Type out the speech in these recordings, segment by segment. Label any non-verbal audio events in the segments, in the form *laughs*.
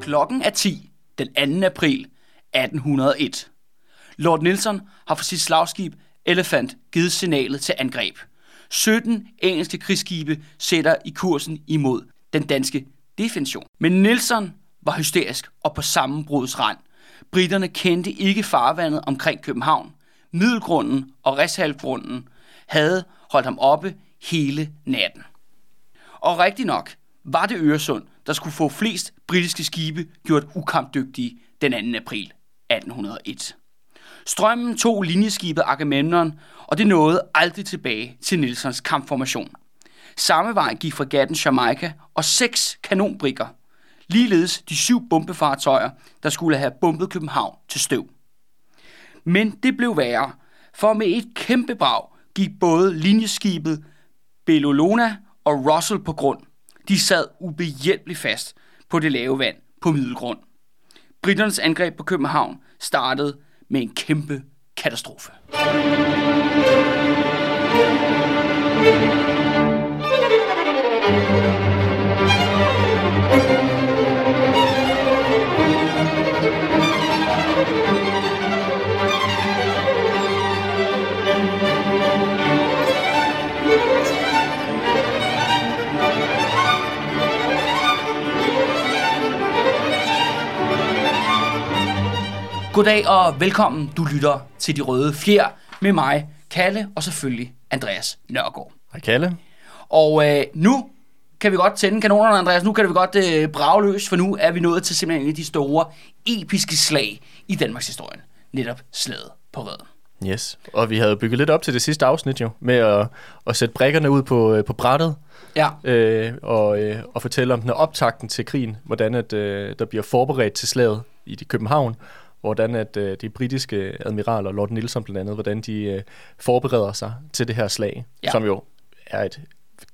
Klokken er 10 den 2. april 1801. Lord Nelson har for sit slagskib Elephant givet signalet til angreb. 17 engelske krigsskibe sætter i kursen imod den danske defension. Men Nelson var hysterisk og på sammenbrudets rand. Britterne kendte ikke farvandet omkring København. Middelgrunden og Reshalgrunden havde holdt ham oppe hele natten. Og rigtig nok var det Øresund, der skulle få flest britiske skibe gjort ukampdygtige den 2. april 1801. Strømmen tog linjeskibet Agamemnon, og det nåede aldrig tilbage til Nilsons kampformation. Samme vej gik fregatten Jamaica og seks kanonbrikker. Ligeledes de syv bombefartøjer, der skulle have bombet København til støv. Men det blev værre, for med et kæmpe brag gik både linjeskibet Bellolona og Russell på grund. De sad ubehjælpeligt fast på det lave vand på middelgrund. Britternes angreb på København startede med en kæmpe katastrofe. Goddag og velkommen. Du lytter til De Røde Fjer med mig, Kalle, og selvfølgelig Andreas Nørgaard. Hej Kalle. Og øh, nu kan vi godt tænde kanonerne, Andreas. Nu kan vi godt øh, brage løs, for nu er vi nået til simpelthen en af de store, episke slag i Danmarks historie. Netop slaget på redden. Yes, og vi havde bygget lidt op til det sidste afsnit jo, med at, at sætte brækkerne ud på, øh, på brættet, Ja, øh, og, øh, og fortælle om den optakten til krigen, hvordan at, øh, der bliver forberedt til slaget i København, hvordan at øh, de britiske admiraler, Lord Nelson blandt andet, hvordan de øh, forbereder sig til det her slag, Ja. som jo er et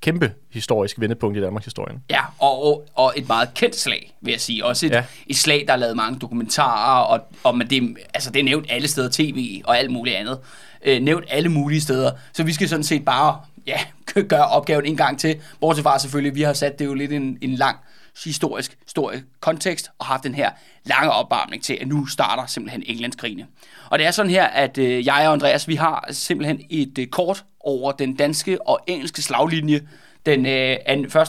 kæmpe historisk vendepunkt i Danmarks historien. ja og, og, og et meget kendt slag, vil jeg sige. Også et, ja. Et slag, der er lavet mange dokumentarer, og, og men det, altså, det er nævnt alle steder, tv og alt muligt andet. Øh, nævnt alle mulige steder. Så vi skal sådan set bare ja, *laughs* gøre opgaven en gang til. Bortset fra selvfølgelig, vi har sat det jo lidt en, en lang historisk stor kontekst og haft den her lange opvarmning til, at nu starter simpelthen Englandskrigene. Og det er sådan her, at øh, jeg og Andreas, vi har simpelthen et øh, kort over den danske og engelske slaglinje den øh, 2. Øh, 2.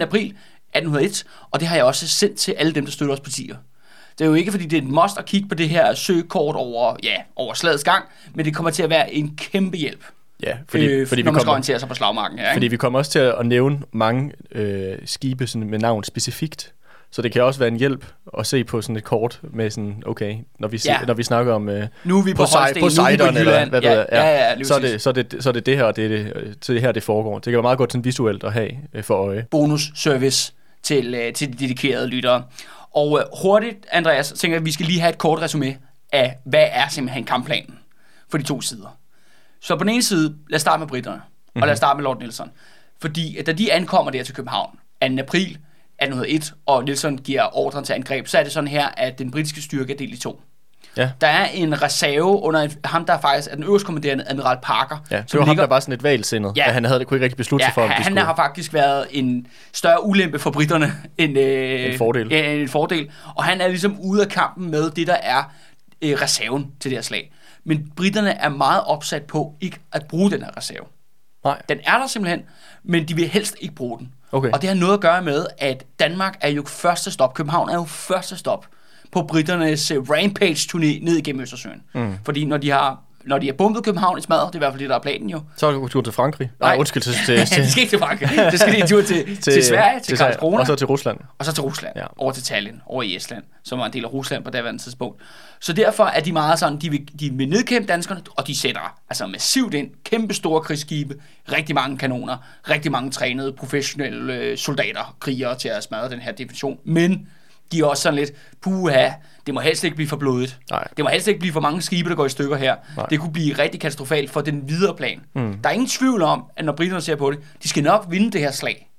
april 1801, og det har jeg også sendt til alle dem, der støtter os partier. Det er jo ikke, fordi det er et must at kigge på det her søgekort over, ja, over slagets gang, men det kommer til at være en kæmpe hjælp, Ja, fordi, øh, fordi, når vi man skal kommer, orientere sig på slagmarken. Ja, fordi ikke? vi kommer også til at nævne mange øh, skibe sådan med navn specifikt, så det kan også være en hjælp at se på sådan et kort med sådan, okay, når vi, se, Ja. når vi snakker om øh, Nu er vi på Posei- Holsten, på Poseidon, eller hvad ja, ved jeg, ja, ja, ja, så, er det, så, er det, så er det det her, det det, så det her, det foregår. Det kan være meget godt sådan visuelt at have øh, for øje. bonusservice til, øh, til de dedikerede lyttere. Og øh, hurtigt, Andreas, tænker jeg, at vi skal lige have et kort resume af, hvad er simpelthen kampplanen for de to sider. Så på den ene side, lad os starte med britterne, mm-hmm. og lad os starte med Lord Nelson. Fordi da de ankommer der til København 2. april 1801, og Nelson giver ordren til angreb, så er det sådan her, at den britiske styrke er delt i to. Ja. Der er en reserve under en, ham, der faktisk er den øverste kommanderende, Admiral Parker. Ja, det var ham, der var sådan et valgsindet. Ja. Han havde kunne ikke rigtig beslutte Ja, sig for, om han, han har faktisk været en større ulempe for britterne end øh, En fordel. Ja, en fordel. Og han er ligesom ude af kampen med det, der er øh, reserven til det her slag. Men britterne er meget opsat på ikke at bruge den her reserve. Nej. Den er der simpelthen, men de vil helst ikke bruge den. Okay. Og det har noget at gøre med, at Danmark er jo første stop. København er jo første stop på britternes øh, rampage-turné ned igennem Østersøen. Mm. Fordi når de har når de har bombet København i smadret, det er i hvert fald det, der er planen jo. Så er du tur til Frankrig. Nej, Nej. undskyld, til, *laughs* til, til, skal ikke til Frankrig. Det skal de en tur til, *laughs* til, til Sverige, til, til Karlskrona. Og så til Rusland. og så til Rusland, ja. Ja. over til Tallinn, over i Estland, som var en del af Rusland på daværende tidspunkt. Så derfor er de meget sådan, de vil, de vil nedkæmpe danskerne, og de sætter altså massivt ind, kæmpe store krigsskibe, rigtig mange kanoner, rigtig mange trænede professionelle øh, soldater, krigere til at smadre den her definition. Men de er også sådan lidt, puha, det må helst ikke blive for blodigt. Nej. Det må helst ikke blive for mange skibe, der går i stykker her. Nej. Det kunne blive rigtig katastrofalt for den videre plan. Mm. Der er ingen tvivl om, at når britterne ser på det, de skal nok vinde det her slag.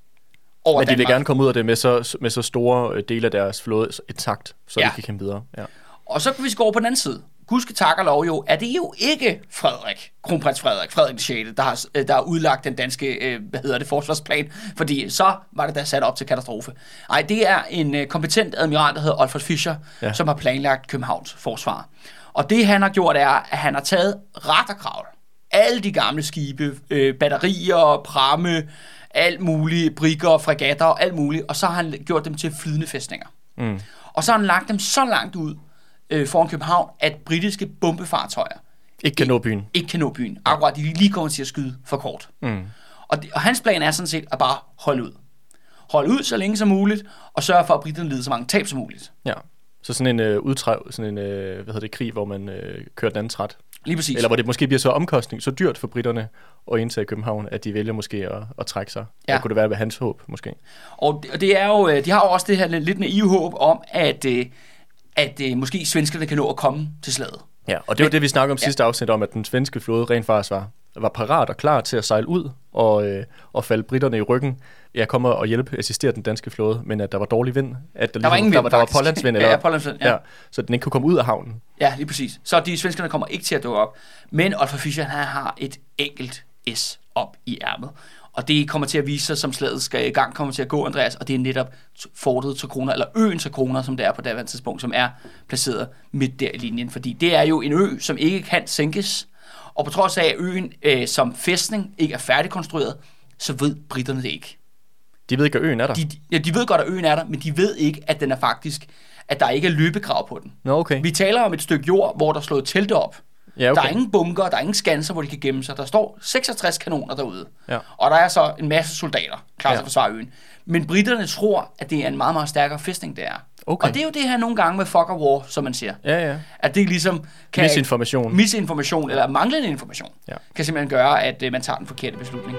Over Men de vil Danmark. gerne komme ud af det med så, med så store øh, dele af deres flåde intakt, så ja. de kan kæmpe videre. Ja. Og så kan vi gå over på den anden side. Gudske tak og lov jo, er det jo ikke Frederik, kronprins Frederik, Frederik 6., der har, øh, der har udlagt den danske, øh, hvad hedder det, forsvarsplan, fordi så var det da sat op til katastrofe. Nej, det er en øh, kompetent admiral, der hedder Alfred Fischer, ja. Ja. som har planlagt Københavns forsvar. Og det han har gjort er, at han har taget ratterkravl, alle de gamle skibe, øh, batterier, pramme, alt muligt, brikker, fregatter og alt muligt, og så har han gjort dem til flydende fæstninger. Mm. Og så har han lagt dem så langt ud øh, foran København, at britiske bombefartøjer Ikke kan nå byen. ikke kan nå byen. Akkurat, de lige kommer til at skyde for kort. Mm. Og, det, og hans plan er sådan set at bare holde ud. Holde ud så længe som muligt, og sørge for, at britterne lider så mange tab som muligt. Ja. Så sådan en øh, udtræv, sådan en øh, hvad hedder det, krig, hvor man øh, kører den anden træt. Lige præcis. Eller hvor det måske bliver så omkostning, så dyrt for britterne at indtage København, at de vælger måske at, at trække sig. Ja. Ja. kunne det være ved hans håb, måske. Og det, og det er jo, øh, de har jo også det her lidt naive håb om, at, øh, at øh, måske svenskerne kan nå at komme til slaget. Ja, og det var Men- det, vi snakkede om ja. sidste afsnit om, at den svenske flåde rent faktisk var, var parat og klar til at sejle ud og, øh, og falde britterne i ryggen. Jeg kommer og hjælpe, assistere den danske flåde, men at der var dårlig vind. At der, Der var ingen der, vind, var, der var pålandsvind. *laughs* Ja, Eller, ja, pålandsvind, ja. ja. Så den ikke kunne komme ud af havnen. Ja, lige præcis. Så de svenskerne kommer ikke til at dukke op. Men Olfert Fischer, han har et enkelt S op i ærmet. Og det kommer til at vise sig, som slaget skal i gang kommer til at gå, Andreas, og det er netop fortet til kroner, eller øen til kroner, som det er på daværende tidspunkt, som er placeret midt der i linjen. Fordi det er jo en ø, som ikke kan sænkes, og på trods af, at øen øh, som fæstning ikke er færdigkonstrueret, så ved britterne det ikke. De ved ikke, at øen er der. De, ja, de ved godt, at øen er der, men de ved ikke, at den er faktisk, at der ikke er løbegrav på den. Nå, okay. Vi taler om et stykke jord, hvor der er slået telte op. Ja, okay. Der er ingen bunker, der er ingen skanser, hvor de kan gemme sig. Der står 66 kanoner derude. Ja. Og der er så en masse soldater klar til Ja. at forsvare øen. Men britterne tror, at det er en meget, meget stærkere fæstning, det er. Okay. Og det er jo det her nogle gange med fuck of war, som man siger. Ja, ja. At det ligesom kan... Misinformation. Misinformation, eller manglende information, Ja. kan simpelthen gøre, at øh, man tager den forkerte beslutning.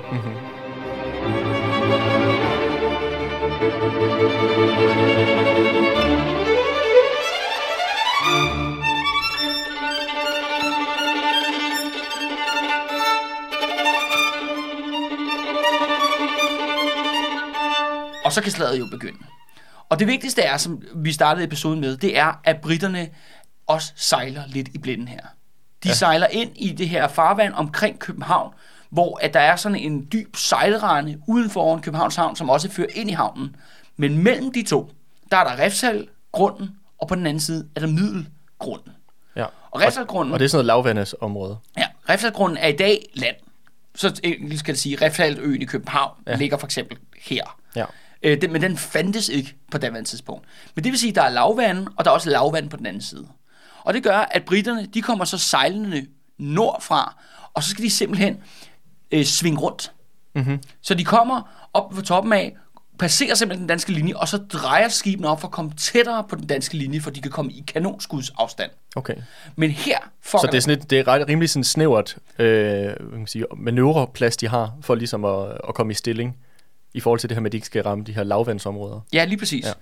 Og så kan slaget jo begynde. Og det vigtigste er, som vi startede episoden med, det er, at britterne også sejler lidt i blinden her. De ja. sejler ind i det her farvand omkring København, hvor at der er sådan en dyb sejlrende uden foran Københavns Havn, som også fører ind i havnen. Men mellem de to, der er der Refshal, grunden, og på den anden side er der Middelgrunden. ja. Og Refshalgrunden, Og det er sådan noget lavvandsområde. ja, Refshalgrunden er i dag land. Så egentlig skal det sige, Refshaløen i København. Ja. ligger for eksempel her. Ja. Øh, den, men den fandtes ikke på daværende tidspunkt. Men det vil sige, at der er lavvand, og der er også lavvand på den anden side. Og det gør, at britterne, de kommer så sejlende nordfra, og så skal de simpelthen øh, svinge rundt. Mm-hmm. Så de kommer op på toppen af, passerer simpelthen den danske linje, og så drejer skibene op for at komme tættere på den danske linje, for de kan komme i kanonskudsafstand. Okay. Men her fucker Så det er, sådan et, det er ret, rimelig sådan snævert øh, man sige, manøvreplads, de har, for ligesom at, at komme i stilling, i forhold til det her med, at de ikke skal ramme de her lavvandsområder. Ja, lige præcis. Ja.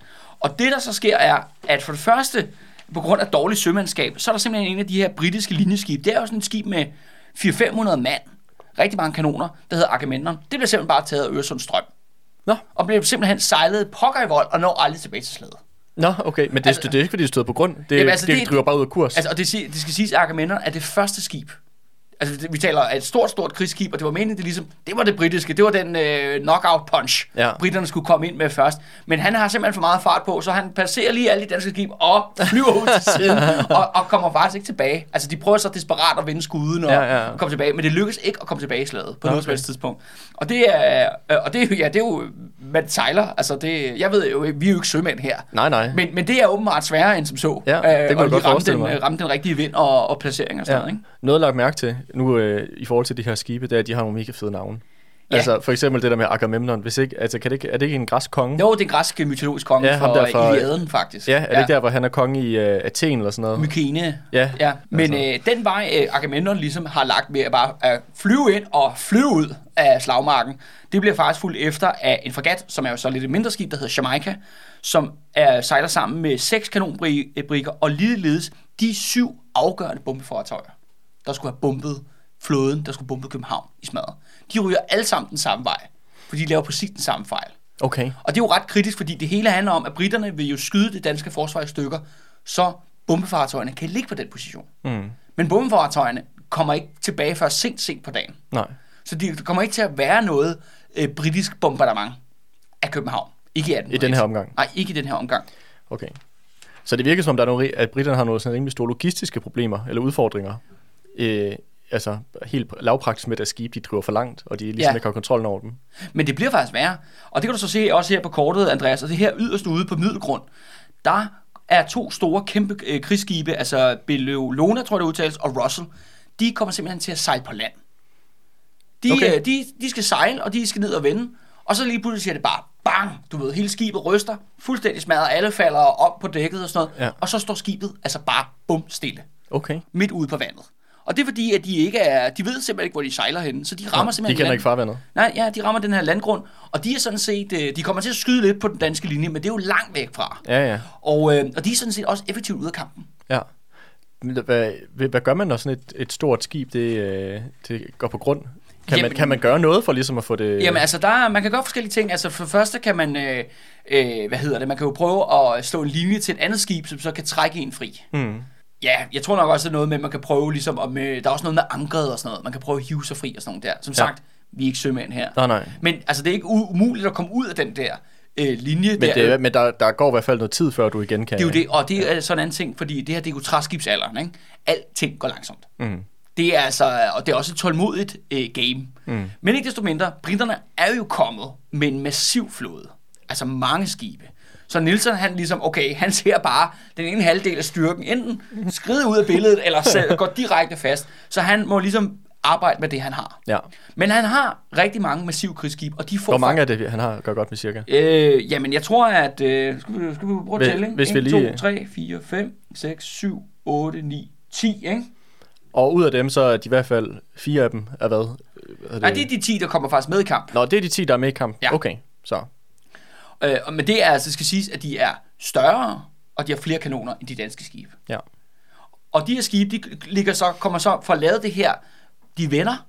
Og det, der så sker, er, at for det første, på grund af dårlig sømandskab, så er der simpelthen en af de her britiske linjeskib. Det er jo sådan et skib med 400-500 mand, rigtig mange kanoner, der hedder Agamemnon. Det bliver simpelthen bare taget af Øresund strøm. Nå, Og bliver simpelthen sejlet pokker i vold og når aldrig tilbage til slaget. Nå okay, men det, Altså- det er ikke, fordi det stod på grund. Det, Jamen, altså, det, det- driver bare ud af kurs. Altså, og det, det skal siges, at Agamemnon er det første skib. Altså, vi taler af et stort, stort krigsskib, og det var meningen, det ligesom, det var det britiske, det var den øh, knockout punch, Ja. britterne skulle komme ind med først. Men han har simpelthen for meget fart på, så han passerer lige alle de danske skib og flyver ud til siden, *laughs* og, og kommer faktisk ikke tilbage. Altså, de prøver så desperat at vinde skuden og, Ja, ja. og komme tilbage, men det lykkes ikke at komme tilbage i slaget på noget okay. helst tidspunkt. Og det er, øh, og det, er ja, det er jo, man sejler, altså det, jeg ved jo, vi er jo ikke sømænd her. nej, nej. Men, men det er åbenbart sværere end som så. Ja, det kunne øh, og godt ramme den, øh, ramme den rigtige vind og, og placering og sådan noget, ikke? Noget lagt mærke til nu øh, i forhold til de her skibe, det er, at de har nogle mega fede navne. Ja. Ja. Altså for eksempel det der med Agamemnon. Hvis ikke, altså, kan det ikke, er det ikke en græsk konge? Jo, det er en græsk mytologisk konge Ja, for, der fra- Iliaden, faktisk. Ja, er det ikke der, hvor han er konge i øh, Athen eller sådan noget? Mykene. Ja, Ja, men altså. øh, den vej, øh, Agamemnon ligesom har lagt med at bare at flyve ind og flyve ud af slagmarken, det bliver faktisk fuldt efter af en fregat, som er jo så lidt et mindre skib, der hedder Jamaica, som er, sejler sammen med seks kanonbrikker og ligeledes de syv afgørende bombefartøjer, der skulle have bombet flåden, der skulle bombe København i smadret. De ryger alle sammen den samme vej, for de laver præcis den samme fejl. Okay. Og det er jo ret kritisk, fordi det hele handler om, at britterne vil jo skyde det danske forsvar i stykker, så bombefartøjerne kan ligge på den position. Mm. Men bombefartøjerne kommer ikke tilbage før sent, sent på dagen. Nej. Så de, der kommer ikke til at være noget øh, britisk bombardement af København. Ikke i 18. I den her omgang? Nej, ikke i den her omgang. Okay. Så det virker som, der er nogle, at britterne har nogle sådan rimelig store logistiske problemer, eller udfordringer. Øh, altså helt lavpraktisk med deres skib, de driver for langt, og de ligesom Ja. ikke har kontrollen over dem. Men det bliver faktisk værre. Og det kan du så se også her på kortet, Andreas. Og det her yderst ude på Middelgrund, der er to store kæmpe øh, krigsskibe, altså Bellona, tror jeg det udtales, og Russell. De kommer simpelthen til at sejle på land. De, Okay. øh, de, de skal sejle, og de skal ned og vende. Og så lige pludselig siger det bare bang, du ved, hele skibet ryster, fuldstændig smadret, alle falder om på dækket og sådan noget. Ja. Og så står skibet altså bare bum stille, Okay. midt ude på vandet. Og det er fordi, at de ikke er, de ved simpelthen ikke, hvor de sejler henne, så de rammer De simpelthen kender land- ikke farvandet. Nej, ja, de rammer den her landgrund, og de er sådan set, øh, de kommer til at skyde lidt på den danske linje, men det er jo langt væk fra. Ja, ja. Og, øh, og de er sådan set også effektivt ude af kampen. ja. Hvad, hvad, gør man, når sådan et, et stort skib det, øh, det går på grund? Kan, man, Jamen- kan man gøre noget for ligesom at få det... Jamen altså, der, er- man kan gøre forskellige ting. Altså for det første kan man, øh, øh, hvad hedder det, man kan jo prøve at slå en linje til et andet skib, som så kan trække en fri. Mm. Ja, jeg tror nok også, det er noget med, at man kan prøve ligesom, og med, der er også noget med ankeret og sådan noget. Man kan prøve at hive sig fri og sådan noget der. Som Ja. sagt, vi er ikke sømænd her. Nej, nej. Men altså, det er ikke umuligt at komme ud af den der øh, linje. Men, der, det, er- men der, der går i hvert fald noget tid, før du igen kan... Det er jo det, og det er sådan en anden ting, fordi det her, det er jo træskibsalderen, ikke? Alting går langsomt. Mm. Det er altså, og det er også et tålmodigt øh, game. Mm. Men ikke desto mindre, britterne er jo kommet med en massiv flåde. Altså mange skibe. Så Nielsen, han ligesom, okay, han ser bare den ene halvdel af styrken enten skride ud af billedet, eller selv *laughs* går direkte fast. Så han må ligesom arbejde med det, han har. Ja. Men han har rigtig mange massive krigsskibe, og de får Hvor mange af det, han har, gør godt med cirka? Øh, jamen, jeg tror, at... Øh, skal, vi, skal vi prøve at tælle, hvis vi 1, lige- 2, 3, 4, 5, 6, 7, 8, 9, 10, ikke? Og ud af dem, så er de i hvert fald fire af dem er hvad? hvad Nej, det er de 10, der kommer faktisk med i kamp. Nå, det er de 10, der er med i kampen? Ja. Okay, så. Øh, men det er altså, skal siges, at de er større, og de har flere kanoner end de danske skibe. Ja. Og de her skibe, de ligger så, kommer så for at lave det her, de vender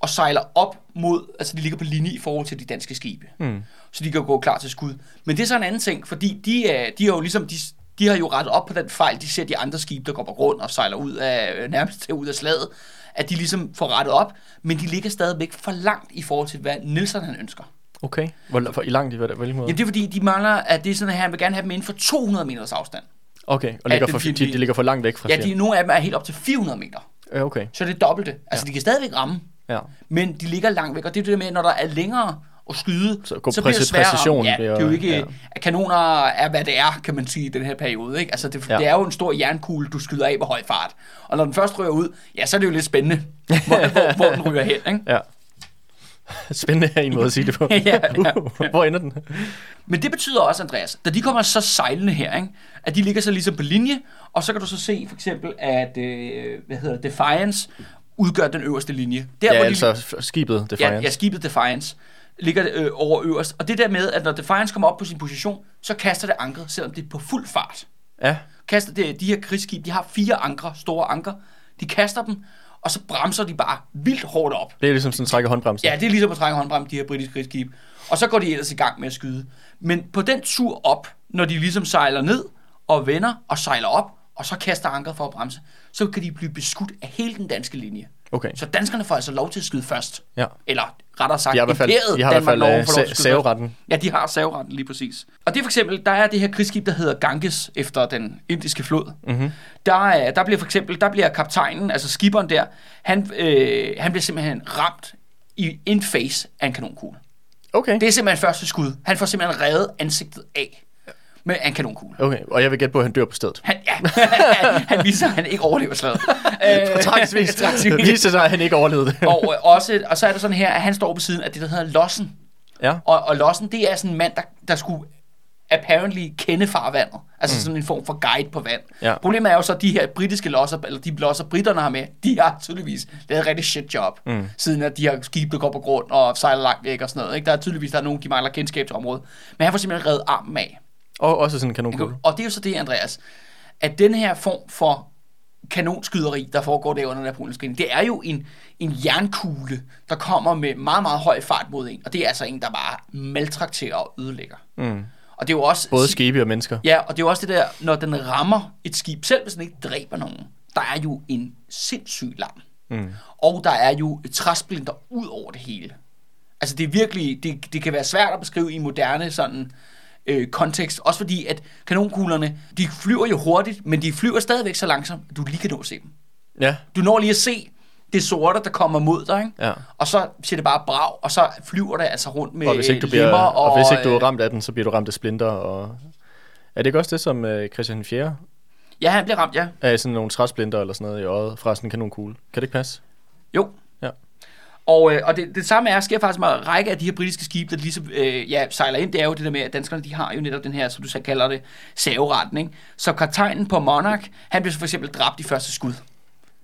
og sejler op mod, altså de ligger på linje i forhold til de danske skibe. Mm. Så de kan gå klar til skud. Men det er så en anden ting, fordi de, er, de har jo ligesom, de, de har jo rettet op på den fejl, de ser de andre skibe, der går på grund og sejler ud af, nærmest ud af slaget, at de ligesom får rettet op, men de ligger stadigvæk for langt i forhold til, hvad Nielsen han ønsker. Okay. Hvor, for, I langt i hvilken måde? Jamen det er fordi, de mangler, at det er sådan, at han vil gerne have dem inden for 200 meters afstand. Okay, og ligger for, de, de ligger for langt væk fra Ja, de, nogle af dem er helt op til 400 meter. Ja, okay. Så det er dobbelte. Altså, Ja. de kan stadigvæk ramme, Ja. men de ligger langt væk. Og det er det med, når der er længere at skyde, Så går bliver det sværere præcision Ja, det er jo ikke, ja. at kanoner er, hvad det er, kan man sige, i den her periode. Ikke? Altså, det, ja. det er jo en stor jernkugle, du skyder af på høj fart. Og når den først ryger ud, ja, så er det jo lidt spændende, hvor, *laughs* hvor, hvor den ryger hen. Ikke? Ja. *laughs* Spændende er en måde at sige det på. *laughs* Ja, ja. Hvor ender den? Men det betyder også, Andreas, da de kommer så sejlende her, ikke? at de ligger så ligesom på linje, og så kan du så se for eksempel, at øh, hvad hedder det, Defiance udgør den øverste linje. Der, Ja, hvor de, altså skibet Defiance. Ja, ja, skibet Defiance ligger øh, over øverst. Og det der med, at når Defiance kommer op på sin position, så kaster det ankeret, selvom det er på fuld fart. ja. Kaster det, de her krigsskib, de har fire ankre, store anker. De kaster dem, og så bremser de bare vildt hårdt op. Det er ligesom sådan en træk af håndbremsen. Ja, det er ligesom at trække håndbrem, de her britiske krigsskib. Og så går de ellers i gang med at skyde. Men på den tur op, når de ligesom sejler ned og vender og sejler op, og så kaster ankeret for at bremse, så kan de blive beskudt af hele den danske linje. Okay. Så danskerne får altså lov til at skyde først. Ja. Eller rettere sagt, De har i hvert fald, imperiet de har i hvert fald øh, lov sa- saveretten. Ja, de har saveretten lige præcis. Og det er for eksempel, der er det her krigsskib, der hedder Ganges, efter den indiske flod. Mhm. Der, er- der bliver for eksempel, der bliver kaptajnen, altså skiberen der, han, øh, han bliver simpelthen ramt i en face af en kanonkugle. Okay. Det er simpelthen første skud. Han får simpelthen revet ansigtet af med en kanonkugle. Okay, og jeg vil gætte på, at han dør på stedet. Han, ja, *laughs* han viser, at han ikke overlever slaget. *laughs* Øh, Tragisk vis. tragisk Det vis. viste sig, at han ikke overlevede det. og, øh, også, og så er det sådan her, at han står på siden af det, der hedder Lossen. Ja. Og, og Lossen, det er sådan en mand, der, der skulle apparently kende farvandet. Altså mm. sådan en form for guide på vand. Ja. Problemet er jo så, at de her britiske losser, eller de losser, britterne har med, de har tydeligvis lavet et rigtig shit job. Mm. Siden at de har skib, der går på grund og sejler langt væk og sådan noget. Ikke? Der er tydeligvis der er nogen, de mangler kendskab til området. Men han får simpelthen reddet armen af. Og også sådan en kanonkugle. Og det er jo så det, Andreas, at den her form for kanonskyderi, der foregår der under Napoleonskrigen, det er jo en, en jernkugle, der kommer med meget, meget høj fart mod en. Og det er altså en, der bare maltrakterer og ødelægger. Mm. Og det er jo også... Både skibe og mennesker. Ja, og det er jo også det der, når den rammer et skib, selv hvis den ikke dræber nogen, der er jo en sindssyg larm. Mm. Og der er jo træsplinter ud over det hele. Altså det er virkelig, det, det kan være svært at beskrive i moderne sådan øh, kontekst, også fordi at kanonkuglerne, de flyver jo hurtigt, men de flyver stadigvæk så langsomt, at du lige kan nå at se dem. Ja. Du når lige at se det sorte, der kommer mod dig, ikke? Ja. og så siger det bare brag, og så flyver det altså rundt med Og hvis ikke du, øh, bliver, og, og hvis ikke du øh, er ramt af den, så bliver du ramt af splinter. Og... Er det ikke også det, som øh, Christian 4. Ja, han bliver ramt, ja. er sådan nogle træsplinter eller sådan noget i øjet fra sådan en kanonkugle? Kan det ikke passe? Jo. Og, øh, og det, det samme er, sker faktisk med en række af de her britiske skibe, der ligesom øh, ja, sejler ind. Det er jo det der med, at danskerne de har jo netop den her, som du så kalder det, saveretten. Ikke? Så kaptajnen på Monarch, han bliver så for eksempel dræbt i første skud.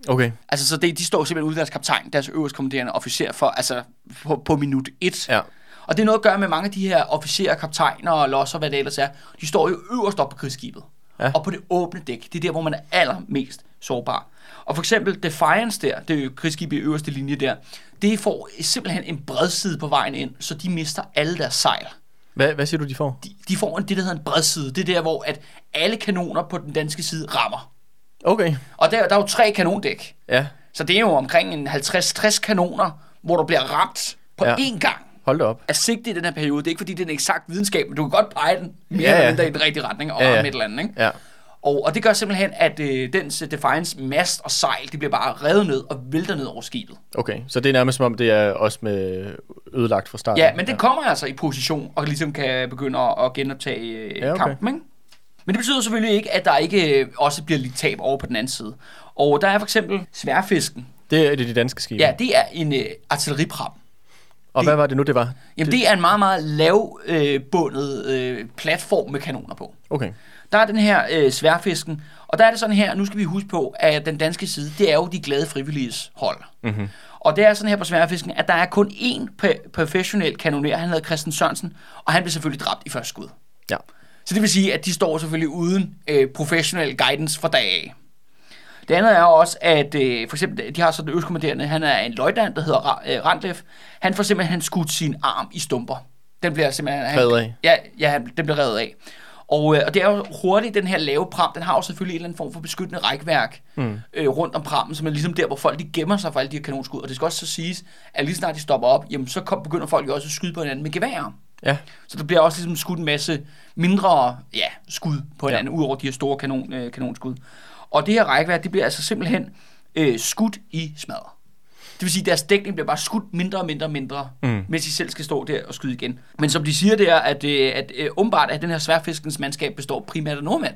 Okay. Altså, så det, de står simpelthen ude deres kaptajn, deres øverst kommanderende officer, for, altså, på, på minut et. Ja. Og det er noget at gøre med mange af de her officerer, kaptajner og losser, hvad det ellers er. De står jo øverst op på krigsskibet. Ja. Og på det åbne dæk. Det er der, hvor man er allermest sårbar. Og for eksempel Defiance der, det er jo krigsskib i øverste linje der, det får simpelthen en bredside på vejen ind, så de mister alle deres sejl. Hvad, hvad siger du, de får? De, de får en, det, der hedder en bredside. Det er der, hvor at alle kanoner på den danske side rammer. Okay. Og der, der er jo tre kanondæk. Ja. Så det er jo omkring en 50-60 kanoner, hvor du bliver ramt på Ja. én gang Hold da op. er sigte i den her periode. Det er ikke fordi, det er en eksakt videnskab, men du kan godt pege den mere Ja, ja, eller mindre i den rigtige retning og Ja, ja, et eller andet. Ikke? Ja. Og, og det gør simpelthen, at øh, dens øh, Defiance mast og sejl, de bliver bare revet ned og vælter ned over skibet. Okay, så det er nærmest som om, det er også med ødelagt fra starten. Ja, men det kommer altså i position og ligesom kan begynde at, at genoptage øh, Ja, ja, okay. kampen. Ikke? Men det betyder selvfølgelig ikke, at der ikke øh, også bliver lidt tab over på den anden side. Og der er for eksempel sværfisken. Det er det de danske skibe. Ja, det er en øh, artilleripram. Og det- hvad var det nu, det var? Jamen, det er en meget, meget lavbundet øh, bundet, øh, platform med kanoner på. Okay. Der er den her øh, sværfisken, og der er det sådan her, nu skal vi huske på, at den danske side, det er jo de glade frivilliges hold. Mm-hmm. Og det er sådan her på sværfisken, at der er kun én professionel kanoner, han hedder Christian Sørensen, og han blev selvfølgelig dræbt i første skud. Ja. Så det vil sige, at de står selvfølgelig uden øh, professionel guidance fra dag af. Det andet er også, at øh, for eksempel, de har så den øverstkommanderende, han er en løjtnant, der hedder øh, Randlef. Han får simpelthen skudt sin arm i stumper. Den bliver simpelthen... han- Revet af? Ja, ja han, den bliver revet af. Og, øh, og det er jo hurtigt, den her lave pram, den har jo selvfølgelig en eller anden form for beskyttende rækværk mm. øh, rundt om prammen, som er ligesom der, hvor folk de gemmer sig for alle de her kanonskud. Og det skal også så siges, at lige snart de stopper op, jamen så kom, begynder folk jo også at skyde på hinanden med geværer. Ja. Så der bliver også ligesom skudt en masse mindre ja, skud på hinanden, ja. ud over de her store kanon, øh, kanonskud. Og det her rækværk, det bliver altså simpelthen øh, skudt i smadret. Det vil sige, at deres dækning bliver bare skudt mindre og mindre og mindre, mm. mens de selv skal stå der og skyde igen. Men som de siger der, at, øh, at øh, umiddelbart at den her sværfiskens mandskab består primært af nordmænd.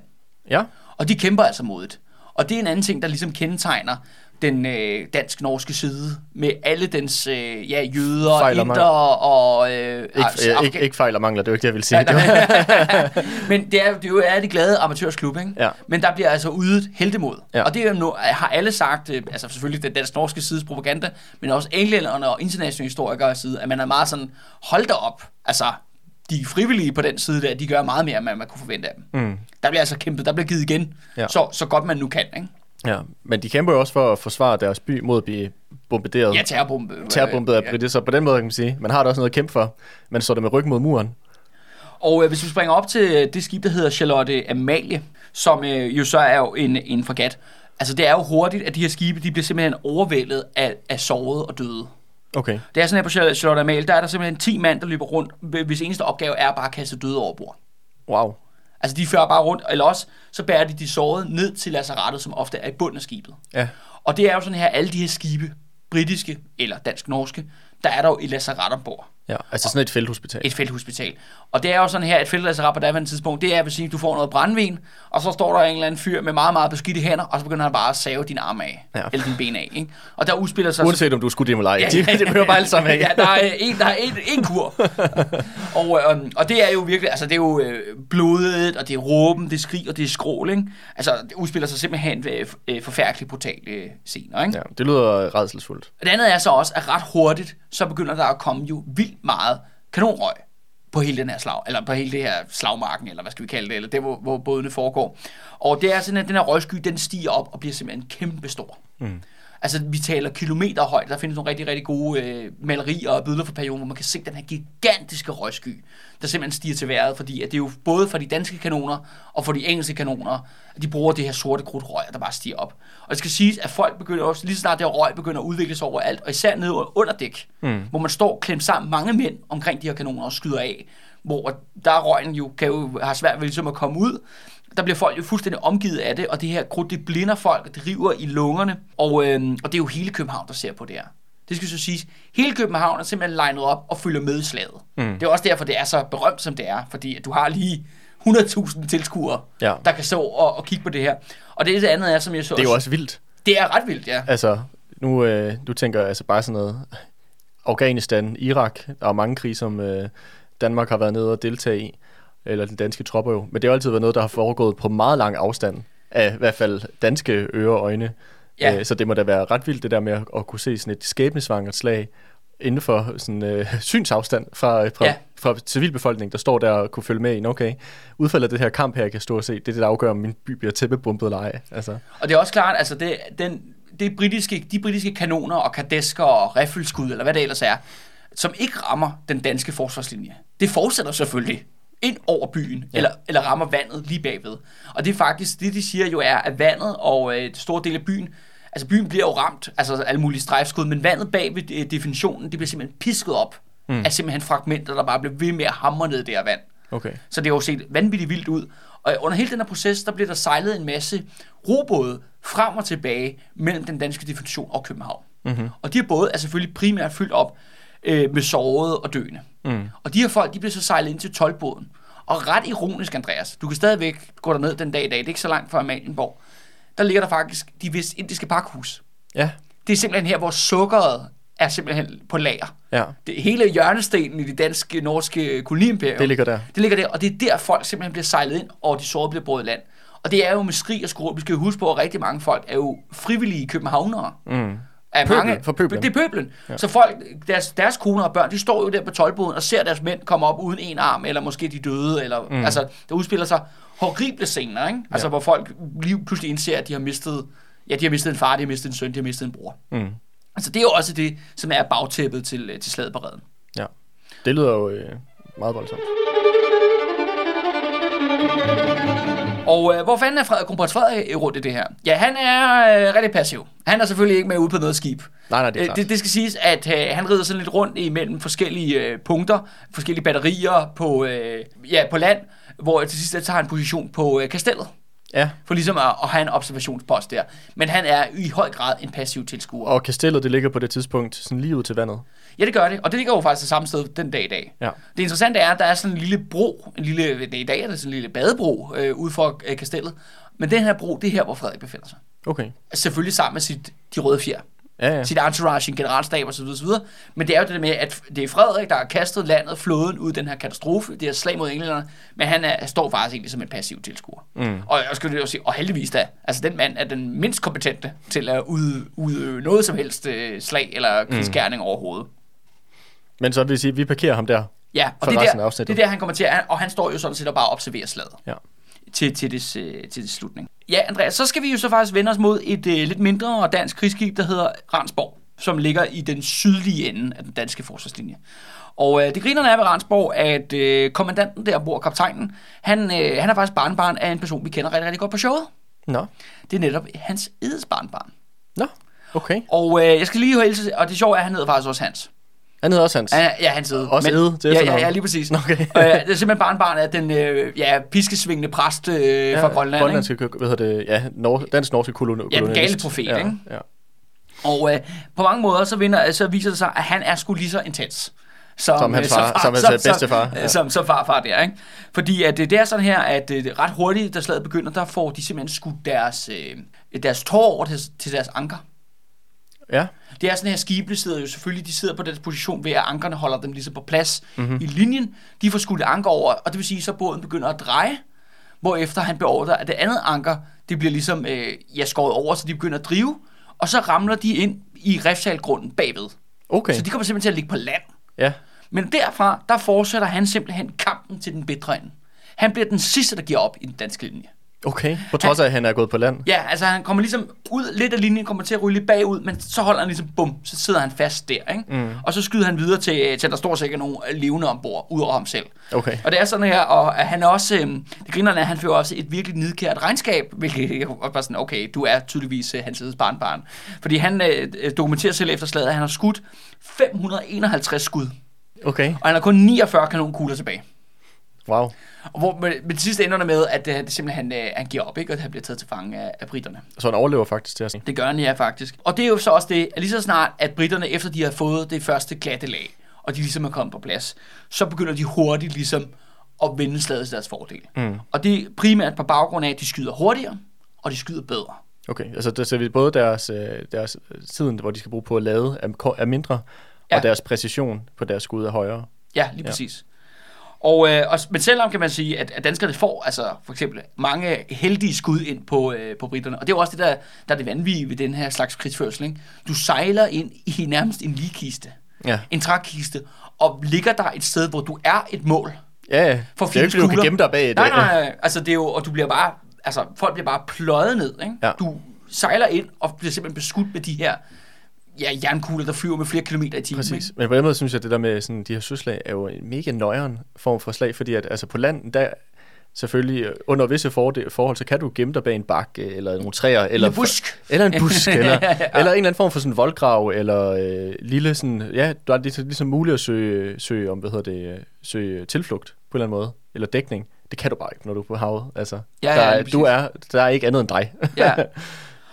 Ja. Og de kæmper altså modigt. Og det er en anden ting, der ligesom kendetegner den øh, dansk-norske side, med alle dens øh, ja, jøder, Fejl og inder og... Øh, Ikke, øh, ikke, ikke fejl og mangler, det er jo ikke det, jeg vil sige. Ja, *laughs* Men det er, det er jo er det glade amatørsklub, ikke? Ja. Men der bliver altså ydet heldemod. Ja. Og det er jo no, har alle sagt, øh, altså selvfølgelig den dansk norske sides propaganda, men også englænderne og internationale historikere side, at man er meget sådan, hold da op, altså de frivillige på den side der, de gør meget mere, end man, man kunne forvente af dem. Mm. Der bliver altså kæmpet, der bliver givet igen, Ja. så, så godt man nu kan, ikke? Ja. Men de kæmper jo også for at forsvare deres by mod at blive bombarderet. Ja, terrorbombe. terrorbombet af Ja. Britter, så på den måde kan man sige, man har da også noget at kæmpe for, men står der med ryggen mod muren. Og øh, hvis vi springer op til det skib, der hedder Charlotte Amalie, som øh, jo så er jo en, en fregat. Altså det er jo hurtigt, at de her skibe, de bliver simpelthen overvældet af, af sårede og døde. Okay. Det er sådan her på Charlotte Charlotte Amalie, der er der simpelthen 10 mand, der løber rundt, hvis eneste opgave er bare at kaste døde over bord. Wow. Altså de fører bare rundt, eller også så bærer de de sårede ned til lazarettet, som ofte er i bunden af skibet. Ja. Og det er jo sådan her, alle de her skibe, britiske eller dansk-norske, der er der jo et lazaret ombord. Ja, altså sådan et felthospital. et felthospital. Og det er jo sådan her, et feltlazaret på daværende tidspunkt, det er, at sige, at du får noget brandvin, og så står der en eller anden fyr med meget, meget beskidte hænder, og så begynder han bare at save din arm af, Ja. ja. eller din ben af. Ikke? Og der udspiller sig... Uanset om du skulle dem eller ej. De, de behøver bare alle sammen af. *laughs* ja, der er en, der er en, en kur. *laughs* og, øh, og det er jo virkelig, altså det er jo øh, blodet, og det er råben, det er skrig, og det er skrål, ikke? Altså, det udspiller sig simpelthen øh, forfærdeligt brutale øh, scener, ikke? Ja, det lyder redselsfuldt. Det andet er så også, at ret hurtigt, så begynder der at komme jo vildt meget kanonrøg på hele den her slag, eller på hele det her slagmarken, eller hvad skal vi kalde det, eller der, hvor, hvor bådene foregår. Og det er sådan, at den her røgsky, den stiger op og bliver simpelthen kæmpestor. Mm. Altså, vi taler kilometer højt. Der findes nogle rigtig, rigtig gode øh, malerier og billeder fra perioden, hvor man kan se den her gigantiske røgsky, der simpelthen stiger til vejret, fordi at det er jo både for de danske kanoner og for de engelske kanoner, at de bruger det her sorte krudtrøg, der bare stiger op. Og det skal siges, at folk begynder også, lige så snart det her røg begynder at udvikle sig overalt, og især nede under dæk, mm. hvor man står klemt sammen mange mænd omkring de her kanoner og skyder af, hvor der er røgen jo, kan jo have svært ved ligesom at komme ud, der bliver folk jo fuldstændig omgivet af det, og det her krudt, det blinder folk, det river i lungerne, og, øh, og det er jo hele København, der ser på det her. Det skal så siges. Hele København er simpelthen legnet op og følger med i slaget. Mm. Det er også derfor, det er så berømt, som det er, fordi du har lige 100.000 tilskuere, ja. der kan stå og, og kigge på det her. Og det, det andet er, som jeg så Det er jo også vildt. Det er ret vildt, ja. Altså, nu øh, du tænker altså bare sådan noget Afghanistan, Irak, der er mange krige, som øh, Danmark har været nede og deltage i eller den danske tropper jo. Men det har altid været noget, der har foregået på meget lang afstand af i hvert fald danske øre og øjne. Ja. Øh, så det må da være ret vildt det der med at, at kunne se sådan et skæbnesvangert slag inden for sådan øh, *laughs* synsafstand fra, fra, ja. fra civilbefolkningen, der står der og kunne følge med i, okay, udfaldet af det her kamp her, jeg kan stå og se, det er det, der afgør, om min by bliver tæppebumpet eller ej. Altså. Og det er også klart, altså det, den, det britiske, de britiske kanoner og kadesker og riffelskud, eller hvad det ellers er, som ikke rammer den danske forsvarslinje, det fortsætter selvfølgelig ind over byen, ja. eller, eller rammer vandet lige bagved. Og det er faktisk, det de siger jo er, at vandet og øh, det store del af byen, altså byen bliver jo ramt, altså alle mulige strejfskud, men vandet bag ved øh, definitionen, det bliver simpelthen pisket op mm. af simpelthen fragmenter, der bare bliver ved med at hamre ned det her vand. Okay. Så det har jo set vanvittigt vildt ud. Og under hele den her proces, der bliver der sejlet en masse robåde frem og tilbage mellem den danske definition og København. Mm-hmm. Og de her både er selvfølgelig primært fyldt op øh, med sårede og døende. Mm. Og de her folk, de bliver så sejlet ind til tolvbåden. Og ret ironisk, Andreas, du kan stadigvæk gå derned den dag i dag, det er ikke så langt fra Amalienborg. Der ligger der faktisk de vestindiske pakhus. Ja. Det er simpelthen her, hvor sukkeret er simpelthen på lager. Ja. Det, hele hjørnestenen i det danske, norske koloniimperium. Det ligger der. Det ligger der, og det er der, folk simpelthen bliver sejlet ind, og de sårede bliver båret i land. Og det er jo med skrig og skrål. Vi skal jo huske på, at rigtig mange folk er jo frivillige københavnere. Mm af pøblen, mange, for pøblen. Det er pøblen. Ja. Så folk, deres, deres koner og børn, de står jo der på tolvboden og ser deres mænd komme op uden en arm, eller måske de døde, eller, mm. altså, der udspiller sig horrible scener, ikke? Altså, ja. hvor folk lige pludselig indser, at de har mistet, ja, de har mistet en far, de har mistet en søn, de har mistet en bror. Mm. Altså, det er jo også det, som er bagtæppet til, til slaget på redden. Ja, det lyder jo øh, meget voldsomt. Og øh, hvor fanden er Frederik, kronprins Frederik rundt i det her? Ja, han er øh, rigtig passiv. Han er selvfølgelig ikke med ude på noget skib. Nej, nej, det er øh, klart. Det, det skal siges, at øh, han rider sådan lidt rundt imellem forskellige øh, punkter, forskellige batterier på, øh, ja, på land, hvor til sidst tager han position på øh, kastellet. Ja. For ligesom at, at have en observationspost der. Men han er i høj grad en passiv tilskuer. Og kastellet, det ligger på det tidspunkt sådan lige ud til vandet. Ja, det gør det. Og det ligger jo faktisk det samme sted den dag i dag. Ja. Det interessante er, at der er sådan en lille bro, en lille, det i dag er det sådan en lille badebro øh, ude for øh, kastellet. Men den her bro, det er her, hvor Frederik befinder sig. Okay. Selvfølgelig sammen med sit, de røde fjer. Ja, ja. Sit entourage, sin generalstab og så videre, så videre. Men det er jo det med, at det er Frederik, der har kastet landet, floden ud den her katastrofe, det her slag mod englænderne, men han er, står faktisk egentlig som en passiv tilskuer. Mm. Og jeg skulle jo sige, og heldigvis da, altså den mand er den mindst kompetente til at udøve noget som helst øh, slag eller krigsgærning mm. overhovedet. Men så vil sige, at vi parkerer ham der. Ja, og det er, der, det er der, han kommer til, at, og han står jo sådan set og bare observerer slaget. Ja. Til, til, det, til det slutning. Ja, Andreas, så skal vi jo så faktisk vende os mod et uh, lidt mindre dansk krigsskib, der hedder Ransborg, som ligger i den sydlige ende af den danske forsvarslinje. Og uh, det griner er ved Ransborg, at uh, kommandanten der, bor kaptajnen, han, uh, han er faktisk barnbarn af en person, vi kender rigtig, rigtig godt på showet. Nå. Det er netop hans Edes barnbarn. Nå, okay. Og uh, jeg skal lige hilse, og det sjove er, at han hedder faktisk også Hans. Han hedder også Hans? Ja, ja Hans hedder. Også Ede til ja, ja, ja, lige præcis. Okay. øh, det er simpelthen barnbarn af den øh, ja, piskesvingende præst øh, ja, fra Grønland. Grønlandske, ikke? hvad hedder det, ja, nor- dansk norske kolonist. Ja, den gale profet, ja, ikke? Ja. Og øh, på mange måder, så, vinder, så viser det sig, at han er sgu lige så intens. Som, som hans far, som, som hans bedste far. Ja. Som, som farfar der, ikke? Fordi at, det er sådan her, at ret hurtigt, da slaget begynder, der får de simpelthen skudt deres, øh, deres tår over til, til deres anker. Ja. Det er sådan her, skibene sidder jo selvfølgelig, de sidder på den position ved, at ankerne holder dem ligesom på plads mm-hmm. i linjen. De får skudt anker over, og det vil sige, så båden begynder at dreje, hvorefter han beordrer, at det andet anker, det bliver ligesom øh, ja, skåret over, så de begynder at drive, og så ramler de ind i refsalgrunden bagved. Okay. Så de kommer simpelthen til at ligge på land. Ja. Men derfra, der fortsætter han simpelthen kampen til den bedre ende. Han bliver den sidste, der giver op i den danske linje. Okay, på trods af, at han er gået på land. Ja, altså han kommer ligesom ud lidt af linjen, kommer til at ryge lidt bagud, men så holder han ligesom, bum, så sidder han fast der, ikke? Mm. Og så skyder han videre til, til at der står sikkert nogen levende ombord, ud over ham selv. Okay. Og det er sådan her, og at han er også, øh, det griner er, at han fører også et virkelig nidkært regnskab, hvilket var bare sådan, okay, du er tydeligvis øh, hans barnbarn. Fordi han øh, dokumenterer selv efter slaget, at han har skudt 551 skud, Okay, og han har kun 49 kanonkugler tilbage. Wow. Og hvor, men, men det sidste ender det med, at øh, det simpelthen han, øh, han giver op, ikke? og at han bliver taget til fange af, af britterne. Så han overlever faktisk til at se. Det gør han, ja, faktisk. Og det er jo så også det, at lige så snart, at britterne, efter de har fået det første glatte lag, og de ligesom er kommet på plads, så begynder de hurtigt ligesom at vende slaget til deres fordel. Mm. Og det er primært på baggrund af, at de skyder hurtigere, og de skyder bedre. Okay, altså der ser vi både deres, øh, deres tiden, hvor de skal bruge på at lade, er, er mindre. Ja. og deres præcision på deres skud er højere. Ja, lige præcis. Og, øh, og, men selvom kan man sige, at, at danskerne får altså for eksempel mange heldige skud ind på, øh, på britterne. Og det er jo også det, der, der er det vanvittige ved den her slags krigsførsel. Ikke? Du sejler ind i nærmest en ligkiste, Ja, en trækiste, og ligger der et sted, hvor du er et mål. ja, ja. For det er jo ikke, du kan gemme dig bag det. Nej, nej, nej. Altså, det er jo, og du bliver bare, altså, folk bliver bare pløjet ned, ikke? Ja. Du sejler ind og bliver simpelthen beskudt med de her ja, jernkugler, der flyver med flere kilometer i timen. Præcis. Men på den måde synes jeg, at det der med sådan, de her søslag er jo en mega nøjeren form for slag, fordi at altså på land, der selvfølgelig øh, under visse forhold, så kan du gemme dig bag en bakke, eller nogle træer, eller, en busk. eller en busk, *laughs* eller, eller en eller anden form for sådan en voldgrav, eller øh, lille sådan, ja, du har ligesom, ligesom muligt at søge, søge om, hvad hedder det, øh, søge tilflugt på en eller anden måde, eller dækning. Det kan du bare ikke, når du er på havet. Altså, Ja, ja, der, er- lige du er, der er ikke andet end dig. ja. *laughs*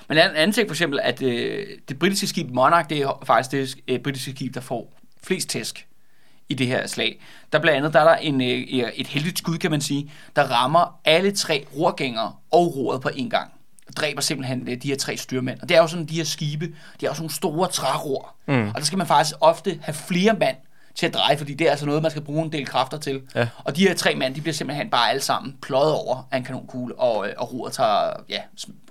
Men en anden ting for eksempel, at øh, det britiske skib Monarch, det er faktisk det øh, britiske skib, der får flest tæsk i det her slag. Der blandt andet der er der en, øh, et heldigt skud, kan man sige, der rammer alle tre rorgængere og roret på en gang. Og dræber simpelthen øh, de her tre styrmænd. Og det er jo sådan, de her skibe, de har jo sådan nogle store træror. Mm. Og der skal man faktisk ofte have flere mand til at dreje, fordi det er altså noget, man skal bruge en del kræfter til. Ja. Og de her tre mænd, de bliver simpelthen bare alle sammen pløjet over af en kanonkugle, og, øh, og roret tager, ja,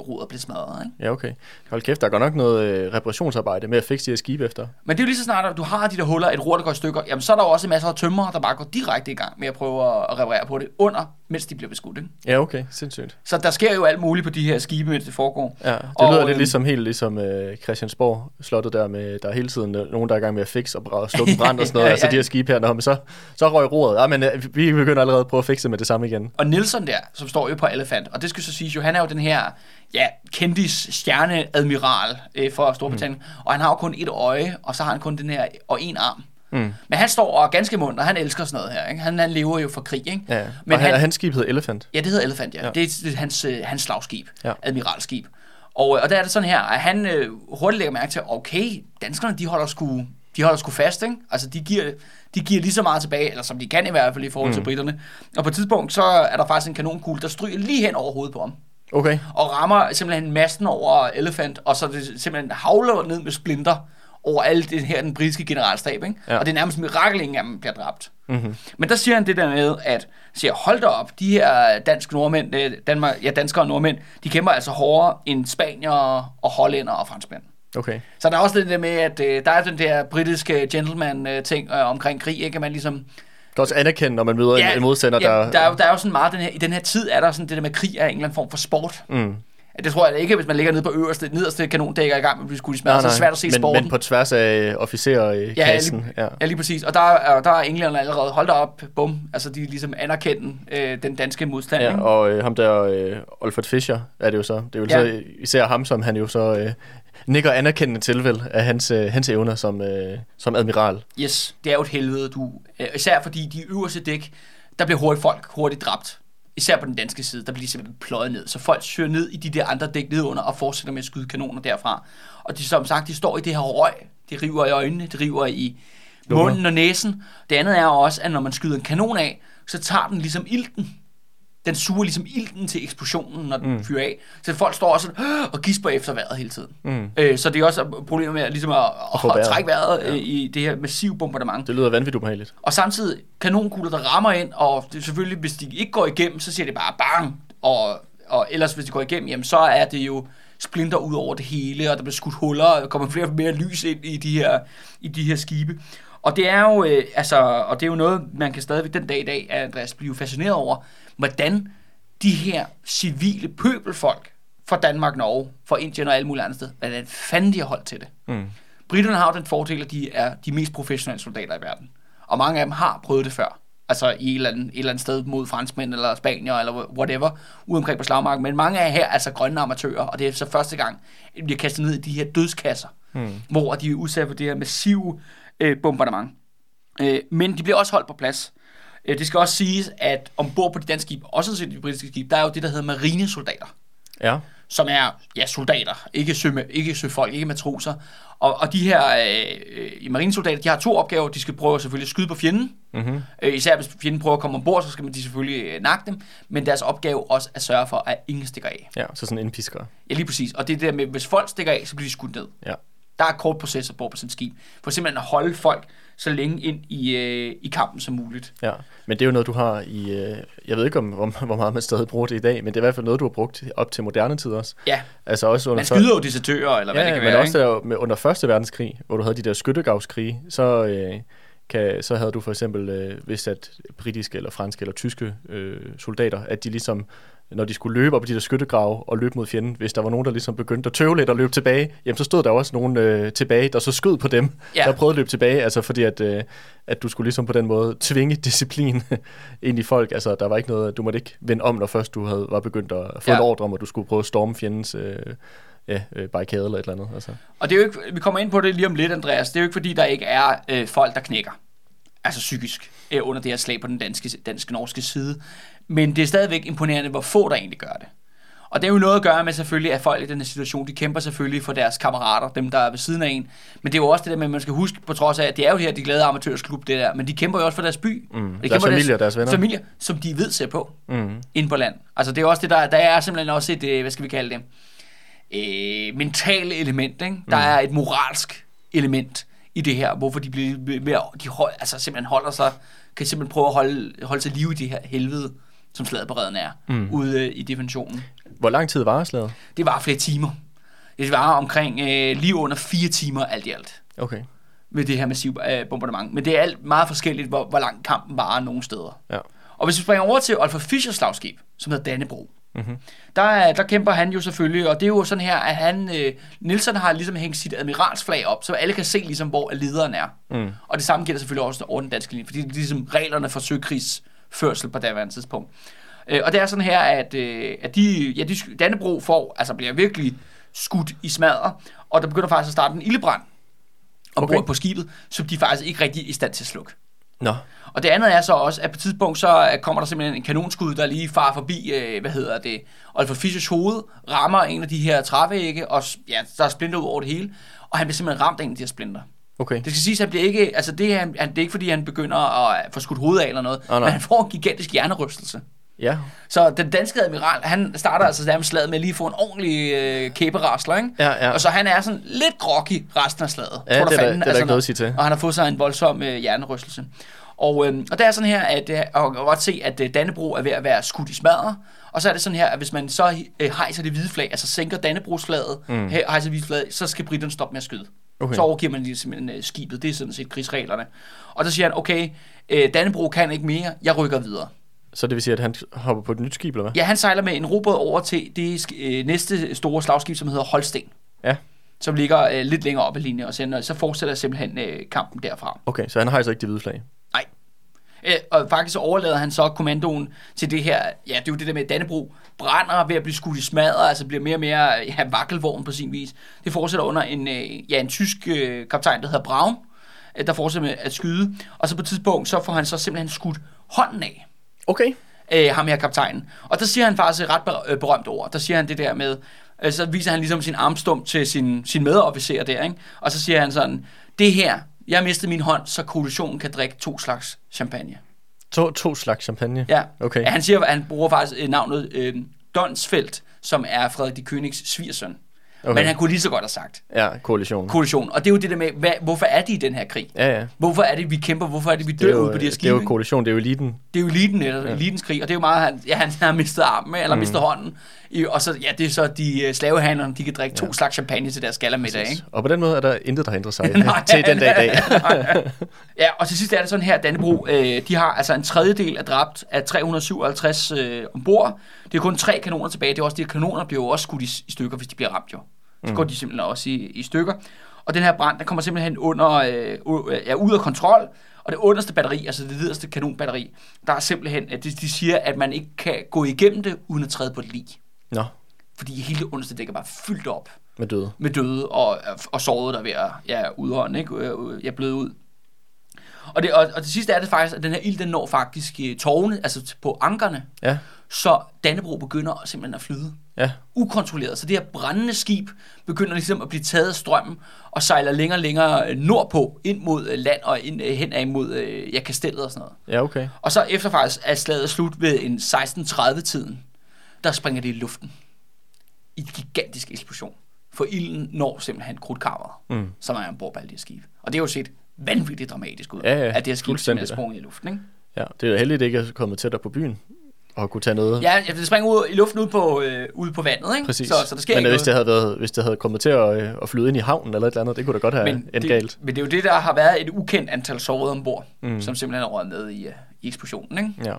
roret bliver smadret, ikke? Ja, okay. Hold kæft, der er godt nok noget øh, reparationsarbejde med at fikse de her skibe efter. Men det er jo lige så snart, at du har de der huller, et ror, der går i stykker, jamen så er der jo også masser af tømmer, der bare går direkte i gang med at prøve at reparere på det under, mens de bliver beskudt. Ikke? Ja, okay. Sindssygt. Så der sker jo alt muligt på de her skibe, mens det foregår. Ja, det Og, lyder lidt øhm, ligesom helt ligesom øh, Christiansborg slottet der med, der er hele tiden øh, nogen, der er i gang med at fikse og bra- slukke brand og sådan *laughs* noget. Ja, ja, Altså ja. de her skibe her, Nå, men så, så røg roret. Ja, men øh, vi begynder allerede at prøve at fikse med det samme igen. Og Nelson der, som står jo på Elephant, og det skal så siges jo, han er jo den her, ja, kendis stjerneadmiral øh, for Storbritannien, mm. og han har jo kun et øje, og så har han kun den her, og en arm. Mm. Men han står og er ganske mundt, og han elsker sådan noget her. Ikke? Han, han lever jo for krig, ikke? Ja. Men Men og han, han, hans skib hedder Elephant. Ja, det hedder Elephant, ja. ja. Det, er, hans, øh, hans slagskib, ja. Admiralskib. Og, øh, og der er det sådan her, at han øh, hurtigt lægger mærke til, okay, danskerne, de holder sgu, de holder sgu fast, ikke? Altså, de giver, de giver lige så meget tilbage, eller som de kan i hvert fald i forhold mm. til britterne. Og på et tidspunkt, så er der faktisk en kanonkugle, der stryger lige hen over hovedet på ham. Okay. Og rammer simpelthen masten over Elephant, og så det simpelthen havler ned med splinter over alt det her, den britiske generalstab, ikke? Ja. Og det er nærmest mirakel, ingen af dem bliver dræbt. Mm-hmm. Men der siger han det der med, at siger, hold da op, de her dansk nordmænd, øh, Danmark, ja, danskere og nordmænd, de kæmper altså hårdere end spanier og hollænder og franskmænd. Okay. Så der er også det der med, at øh, der er den der britiske gentleman-ting øh, omkring krig, ikke? At man ligesom... Du kan også anerkende, når man møder ja, en, en modstander, ja, der... der, er, jo- der er jo sådan meget, den her, i den her tid er der sådan det der med krig er en eller anden form for sport. Mm. Det tror jeg ikke, hvis man ligger nede på øverste, nederste kanondækker i gang med at blive skudt i smadret, så er det svært at se men, sporten. Men på tværs af officerer i Ja, ja, Ja, lige præcis. Og der, er- der er englænderne allerede holdt op, bum. Altså, de er ligesom anerkendt øh, den danske modstand. Ja, ikke? og øh, ham der, øh, Olfert Fischer, er det jo så. Det er jo ja. så især ham, som han jo så øh, nikker anerkendende til, vel, af hans, øh, hans evner som, øh, som admiral. Yes, det er jo et helvede, du. Øh, især fordi de øverste dæk, der bliver hurtigt folk hurtigt dræbt. Især på den danske side, der bliver de simpelthen pløjet ned. Så folk søger ned i de der andre dæk nedunder og fortsætter med at skyde kanoner derfra. Og de, som sagt, de står i det her røg. De river i øjnene, de river i munden og næsen. Det andet er også, at når man skyder en kanon af, så tager den ligesom ilten. Den suger ligesom ilten til eksplosionen, når den mm. fyrer af. Så folk står også og gisper efter vejret hele tiden. Mm. Øh, så det er også problemet med at, ligesom at, at, at trække vejret ja. i det her massive bombardement. Det lyder vanvittigt ubehageligt. Og samtidig kanonkugler, der rammer ind, og det selvfølgelig, hvis de ikke går igennem, så siger det bare bang, og, og ellers hvis de går igennem, jamen så er det jo splinter ud over det hele, og der bliver skudt huller, og der kommer flere og mere lys ind i de her, i de her skibe. Og det er jo, øh, altså, og det er jo noget, man kan stadigvæk den dag i dag, Andreas, blive fascineret over, hvordan de her civile pøbelfolk fra Danmark, Norge, fra Indien og alle mulige andre steder, hvordan fanden de har holdt til det. Mm. Britterne har jo den fordel, at de er de mest professionelle soldater i verden. Og mange af dem har prøvet det før. Altså i et eller andet, et eller andet sted mod franskmænd eller spanier eller whatever, ude omkring på slagmarken. Men mange af her er altså grønne amatører, og det er så første gang, at de bliver kastet ned i de her dødskasser, mm. hvor de er udsat for det her massive øh, bombardement. Øh, men de bliver også holdt på plads. Øh, det skal også siges, at ombord på de danske skibe, også set de britiske skibe, der er jo det, der hedder marinesoldater Ja. som er ja, soldater, ikke, sø, ikke søfolk, ikke matroser. Og, og de her øh, marinesoldater, de har to opgaver. De skal prøve selvfølgelig at skyde på fjenden. Mm-hmm. Øh, især hvis fjenden prøver at komme ombord, så skal man de selvfølgelig øh, nakke dem. Men deres opgave også at sørge for, at ingen stikker af. Ja, så sådan en indpisker. Ja, lige præcis. Og det er det der med, hvis folk stikker af, så bliver de skudt ned. Ja. Der er kort proces at på sådan et skib. For simpelthen at holde folk så længe ind i, øh, i kampen som muligt. Ja, men det er jo noget, du har i... Øh, jeg ved ikke, om, om, hvor meget man stadig bruger det i dag, men det er i hvert fald noget, du har brugt op til moderne tid også. Ja, Altså også under man skyder jo desertører, eller hvad ja, det kan men være. også ikke? der, med, under Første Verdenskrig, hvor du havde de der skyttegravskrige, så, øh, kan, så havde du for eksempel, øh, hvis at britiske eller franske eller tyske øh, soldater, at de ligesom, når de skulle løbe op i de der skyttegrave og løbe mod fjenden, hvis der var nogen, der ligesom begyndte at tøve lidt og løbe tilbage, jamen så stod der også nogen øh, tilbage, der så skød på dem, Ja. der prøvede at løbe tilbage, altså fordi at, øh, at du skulle ligesom på den måde tvinge disciplin *laughs* ind i folk, altså der var ikke noget, du måtte ikke vende om, når først du havde, var begyndt at få Ja. en ordre om, at du skulle prøve at storme fjendens øh, ja, øh, barrikade eller et eller andet. Altså. Og det er jo ikke, vi kommer ind på det lige om lidt, Andreas. Det er jo ikke, fordi der ikke er øh, folk, der knækker. Altså psykisk, øh, under det her slag på den danske, danske-norske side. Men det er stadigvæk imponerende, hvor få der egentlig gør det. Og det er jo noget at gøre med selvfølgelig, at folk i den her situation, de kæmper selvfølgelig for deres kammerater, dem der er ved siden af en. Men det er jo også det der med, at man skal huske, på trods af, at det er jo her, de glade amatørsklub, det der, men de kæmper jo også for deres by. Mm. De Deres kæmper for familie og deres venner. Familier, som de ved ser på Mm. inde på land. Altså det er også det, der, der er simpelthen også et, øh, hvad skal vi kalde det, øh, mentale element, ikke? Der er et moralsk element i det her, hvorfor de bliver mere, de hold, altså simpelthen holder sig, kan simpelthen prøve at holde, holde sig live i det her helvede, som slaget på redden er, mm. ude øh, i definitionen. Hvor lang tid var slaget? Det var flere timer. Det var omkring øh, lige under fire timer alt i alt Okay. med det her massive øh, bombardement. Men det er alt meget forskelligt, hvor, hvor lang kampen varer nogle steder. Ja. Og hvis vi springer over til Olfert Fischers slagskib, som hedder Dannebro, Mm-hmm. der, er- der kæmper han jo selvfølgelig, og det er jo sådan her, at han, øh, Nielsen har ligesom hængt sit admiralsflag op, så alle kan se ligesom, hvor lederen er. Mm. Og det samme gælder selvfølgelig også over den danske linje, fordi det er ligesom reglerne for søkrigsførsel på daværende tidspunkt. Øh, og det er sådan her, at, øh, at de, ja, de, Dannebro får, altså bliver virkelig skudt i smadret, og der begynder faktisk at starte en ildebrand ombord Okay. på skibet, som de faktisk ikke rigtig er i stand til at slukke. Nå. Og det andet er så også, at på et tidspunkt så øh, kommer der simpelthen en kanonskud, der lige farer forbi, øh, hvad hedder det, Oliver Fischers hoved, rammer en af de her trævægge, og ja, der er splinter ud over det hele, og han bliver simpelthen ramt af en af de her splinter. Okay. Det skal siges, at han bliver ikke, altså det er, han, det er ikke fordi, han begynder at få skudt hovedet af eller noget, nej. men han får en gigantisk hjernerystelse. Ja. Så den danske admiral, han starter altså nærmest slaget med at lige få en ordentlig øh, kæberasler, ikke? Ja, ja. Og så han er sådan lidt groggy resten af slaget. Ja, Tror det er fanden, det er der altså, ikke noget at sige til. Og han har fået sig en voldsom øh, hjernerystelse. Og, øh, og det er sådan her, at øh, og jeg kan godt se, at øh, Dannebro er ved at være skudt i smadret. Og så er det sådan her, at hvis man så øh, hejser det hvide flag, altså sænker Dannebrogsflaget, mm. hejser det hvide flag, så skal britterne stoppe med at skyde. Okay. Så overgiver man lige simpelthen øh, skibet. Det er sådan set krigsreglerne. Og så siger han, okay, øh, Dannebro kan ikke mere, jeg rykker videre. Så det vil sige, at han hopper på et nyt skib, eller hvad? Ja, han sejler med en robåd over til det øh, næste store slagskib, som hedder Holsten. Ja. Som ligger øh, lidt længere op ad linjen, og så, så fortsætter simpelthen øh, kampen derfra. Okay, så han har altså ikke det hvide flag. Nej. Øh, og faktisk så overlader han så kommandoen til det her, ja, det er jo det der med, Dannebro brænder ved at blive skudt i smadret, altså bliver mere og mere ja, vakkelvogn på sin vis. Det fortsætter under en, øh, ja, en tysk øh, kaptajn, der hedder Braun, øh, der fortsætter med at skyde. Og så på et tidspunkt, så får han så simpelthen skudt hånden af Okay. øh, ham her kaptajnen. Og der siger han faktisk et ret øh, berømt ord. Der siger han det der med, øh, så viser han ligesom sin armstump til sin, sin medofficer der, ikke? Og så siger han sådan, det her, jeg mistet min hånd, så koalitionen kan drikke to slags champagne. To, to slags champagne. Ja. Okay. Han siger, at han bruger faktisk øh, navnet øh, Donsfeldt, som er Frederik de Königs svigersøn. Okay. Men han kunne lige så godt have sagt Ja, koalitionen. koalition. Og det er jo det der med, hvad, hvorfor er de i den her krig? Ja, ja. Hvorfor er det, vi kæmper? Hvorfor er det, vi Det dør jo, ude på de her det er skibe? jo koalition, det er jo eliten. Det er jo eliten, eller ja. elitens krig, og det er jo meget, han, ja, han har mistet armen, eller mm. mistet hånden. Og så, ja, det er så de uh, slavehandlerne, de kan drikke ja. to slags champagne til deres gallermiddag, ikke? Og på den måde er der intet, der har ændret sig *laughs* Nej, *laughs* til den dag i dag. *laughs* ja, og til sidst er det sådan her, Dannebro, øh, de har altså en tredjedel af dræbt af 357 øh, ombord. Det er kun tre kanoner tilbage. Det er også de kanoner bliver jo også skudt i, i stykker, hvis de bliver ramt jo. Så Mm. går de simpelthen også i, i stykker. Og den her brand, der kommer simpelthen under, øh, øh, ja, ud af kontrol. Og det underste batteri, altså det nederste kanonbatteri, der er simpelthen, at de, de siger, at man ikke kan gå igennem det, uden at træde på et lig. Nå, Fordi hele underste dæk er bare fyldt op med døde. med døde og, og sårede, der er ved at ja, udånde, ikke? Øh, Jeg bløde ud. Og det, og, og det sidste er det faktisk, at den her ild, den når faktisk øh, tårne, altså på ankerne, Ja, så Dannebro begynder simpelthen at flyde ja. ukontrolleret. Så det her brændende skib begynder ligesom at blive taget af strømmen og sejler længere og længere øh, nordpå, ind mod øh, land og ind, øh, hen ad imod ja, kastellet og sådan noget. Ja, okay. Og så efter faktisk er slaget slut ved en 16.30-tiden, der springer det i luften. I en gigantisk eksplosion. For ilden når simpelthen krudtkammeret, Mm. som er ombord på alle de her skibe. Og det er jo set vanvittigt dramatisk ud, Ja, ja, at det her skib simpelthen er sprunget i luften. Ikke? Ja, det er jo heldigt, at det ikke er kommet tættere på byen og kunne tage noget. Ja, det springer ud i luften ud på, øh, ude på vandet, ikke? Præcis. Så, så der sker Men ikke hvis det, havde været, hvis det havde kommet til at, øh, at flyde ind i havnen eller et eller andet, det kunne da godt have Men endt galt. men det er jo det, der har været et ukendt antal sårede ombord, Mm. som simpelthen er røget med i, øh, i eksplosionen. Ikke? Ja.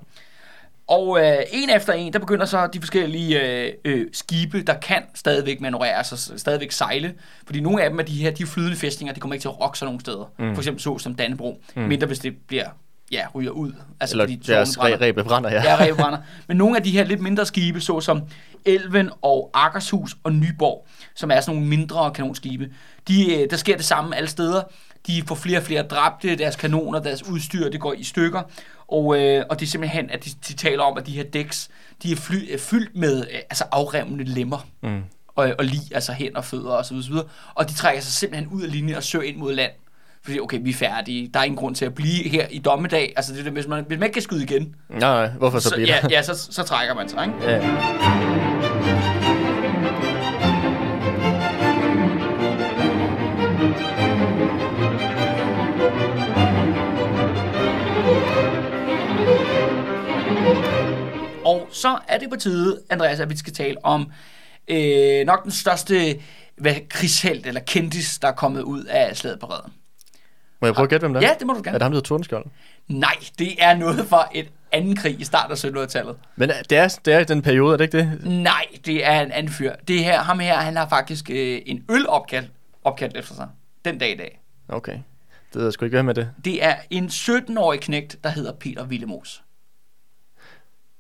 Og øh, en efter en, der begynder så de forskellige øh, øh, skibe, der kan stadigvæk manøvrere, altså stadigvæk sejle. Fordi nogle af dem er de her de flydende fæstninger, de kommer ikke til at rokke sig nogen steder. Mm. For eksempel så som Dannebro, mm. mindre hvis det bliver, ja, ryger ud. Altså Eller fordi deres brænder. ræbe brænder, ja. Ja, rævebrænder. Men nogle af de her lidt mindre skibe, såsom Elven og Akershus og Nyborg, som er sådan nogle mindre kanonskibe, de, øh, der sker det samme alle steder. De får flere og flere dræbte, deres kanoner, deres udstyr, det går i stykker. Og, øh, og det er simpelthen, at de, de taler om, at de her dæks, de er, fly, er fyldt med øh, altså afrevne lemmer Mm. og, og lig, altså hænder, fødder og så videre, så videre. Og de trækker sig simpelthen ud af linjen og søger ind mod land. Fordi, okay, vi er færdige. Der er ingen grund til at blive her i dommedag. Altså, det er det, hvis, man, hvis man ikke kan skyde igen, Nej, hvorfor så, så, blive ja, der? ja så, så trækker man sig, ikke? Ja. Og så er det på tide, Andreas, at vi skal tale om øh, nok den største hvad, krigshelt eller kendis, der er kommet ud af slaget på redden. Må jeg prøve at gætte, hvem det er? Ja, det må du Er gerne. det ham, der hedder Tordenskjold? Nej, det er noget fra et anden krig i starten af 1700-tallet. Men det er, det er den periode, er det ikke det? Nej, det er en anden fyr. Det her, ham her, han har faktisk øh, en øl opkaldt, opkaldt efter sig. Den dag i dag. Okay. Det ved jeg sgu ikke, hvem er det. Det er en 17-årig knægt, der hedder Peter Willemus.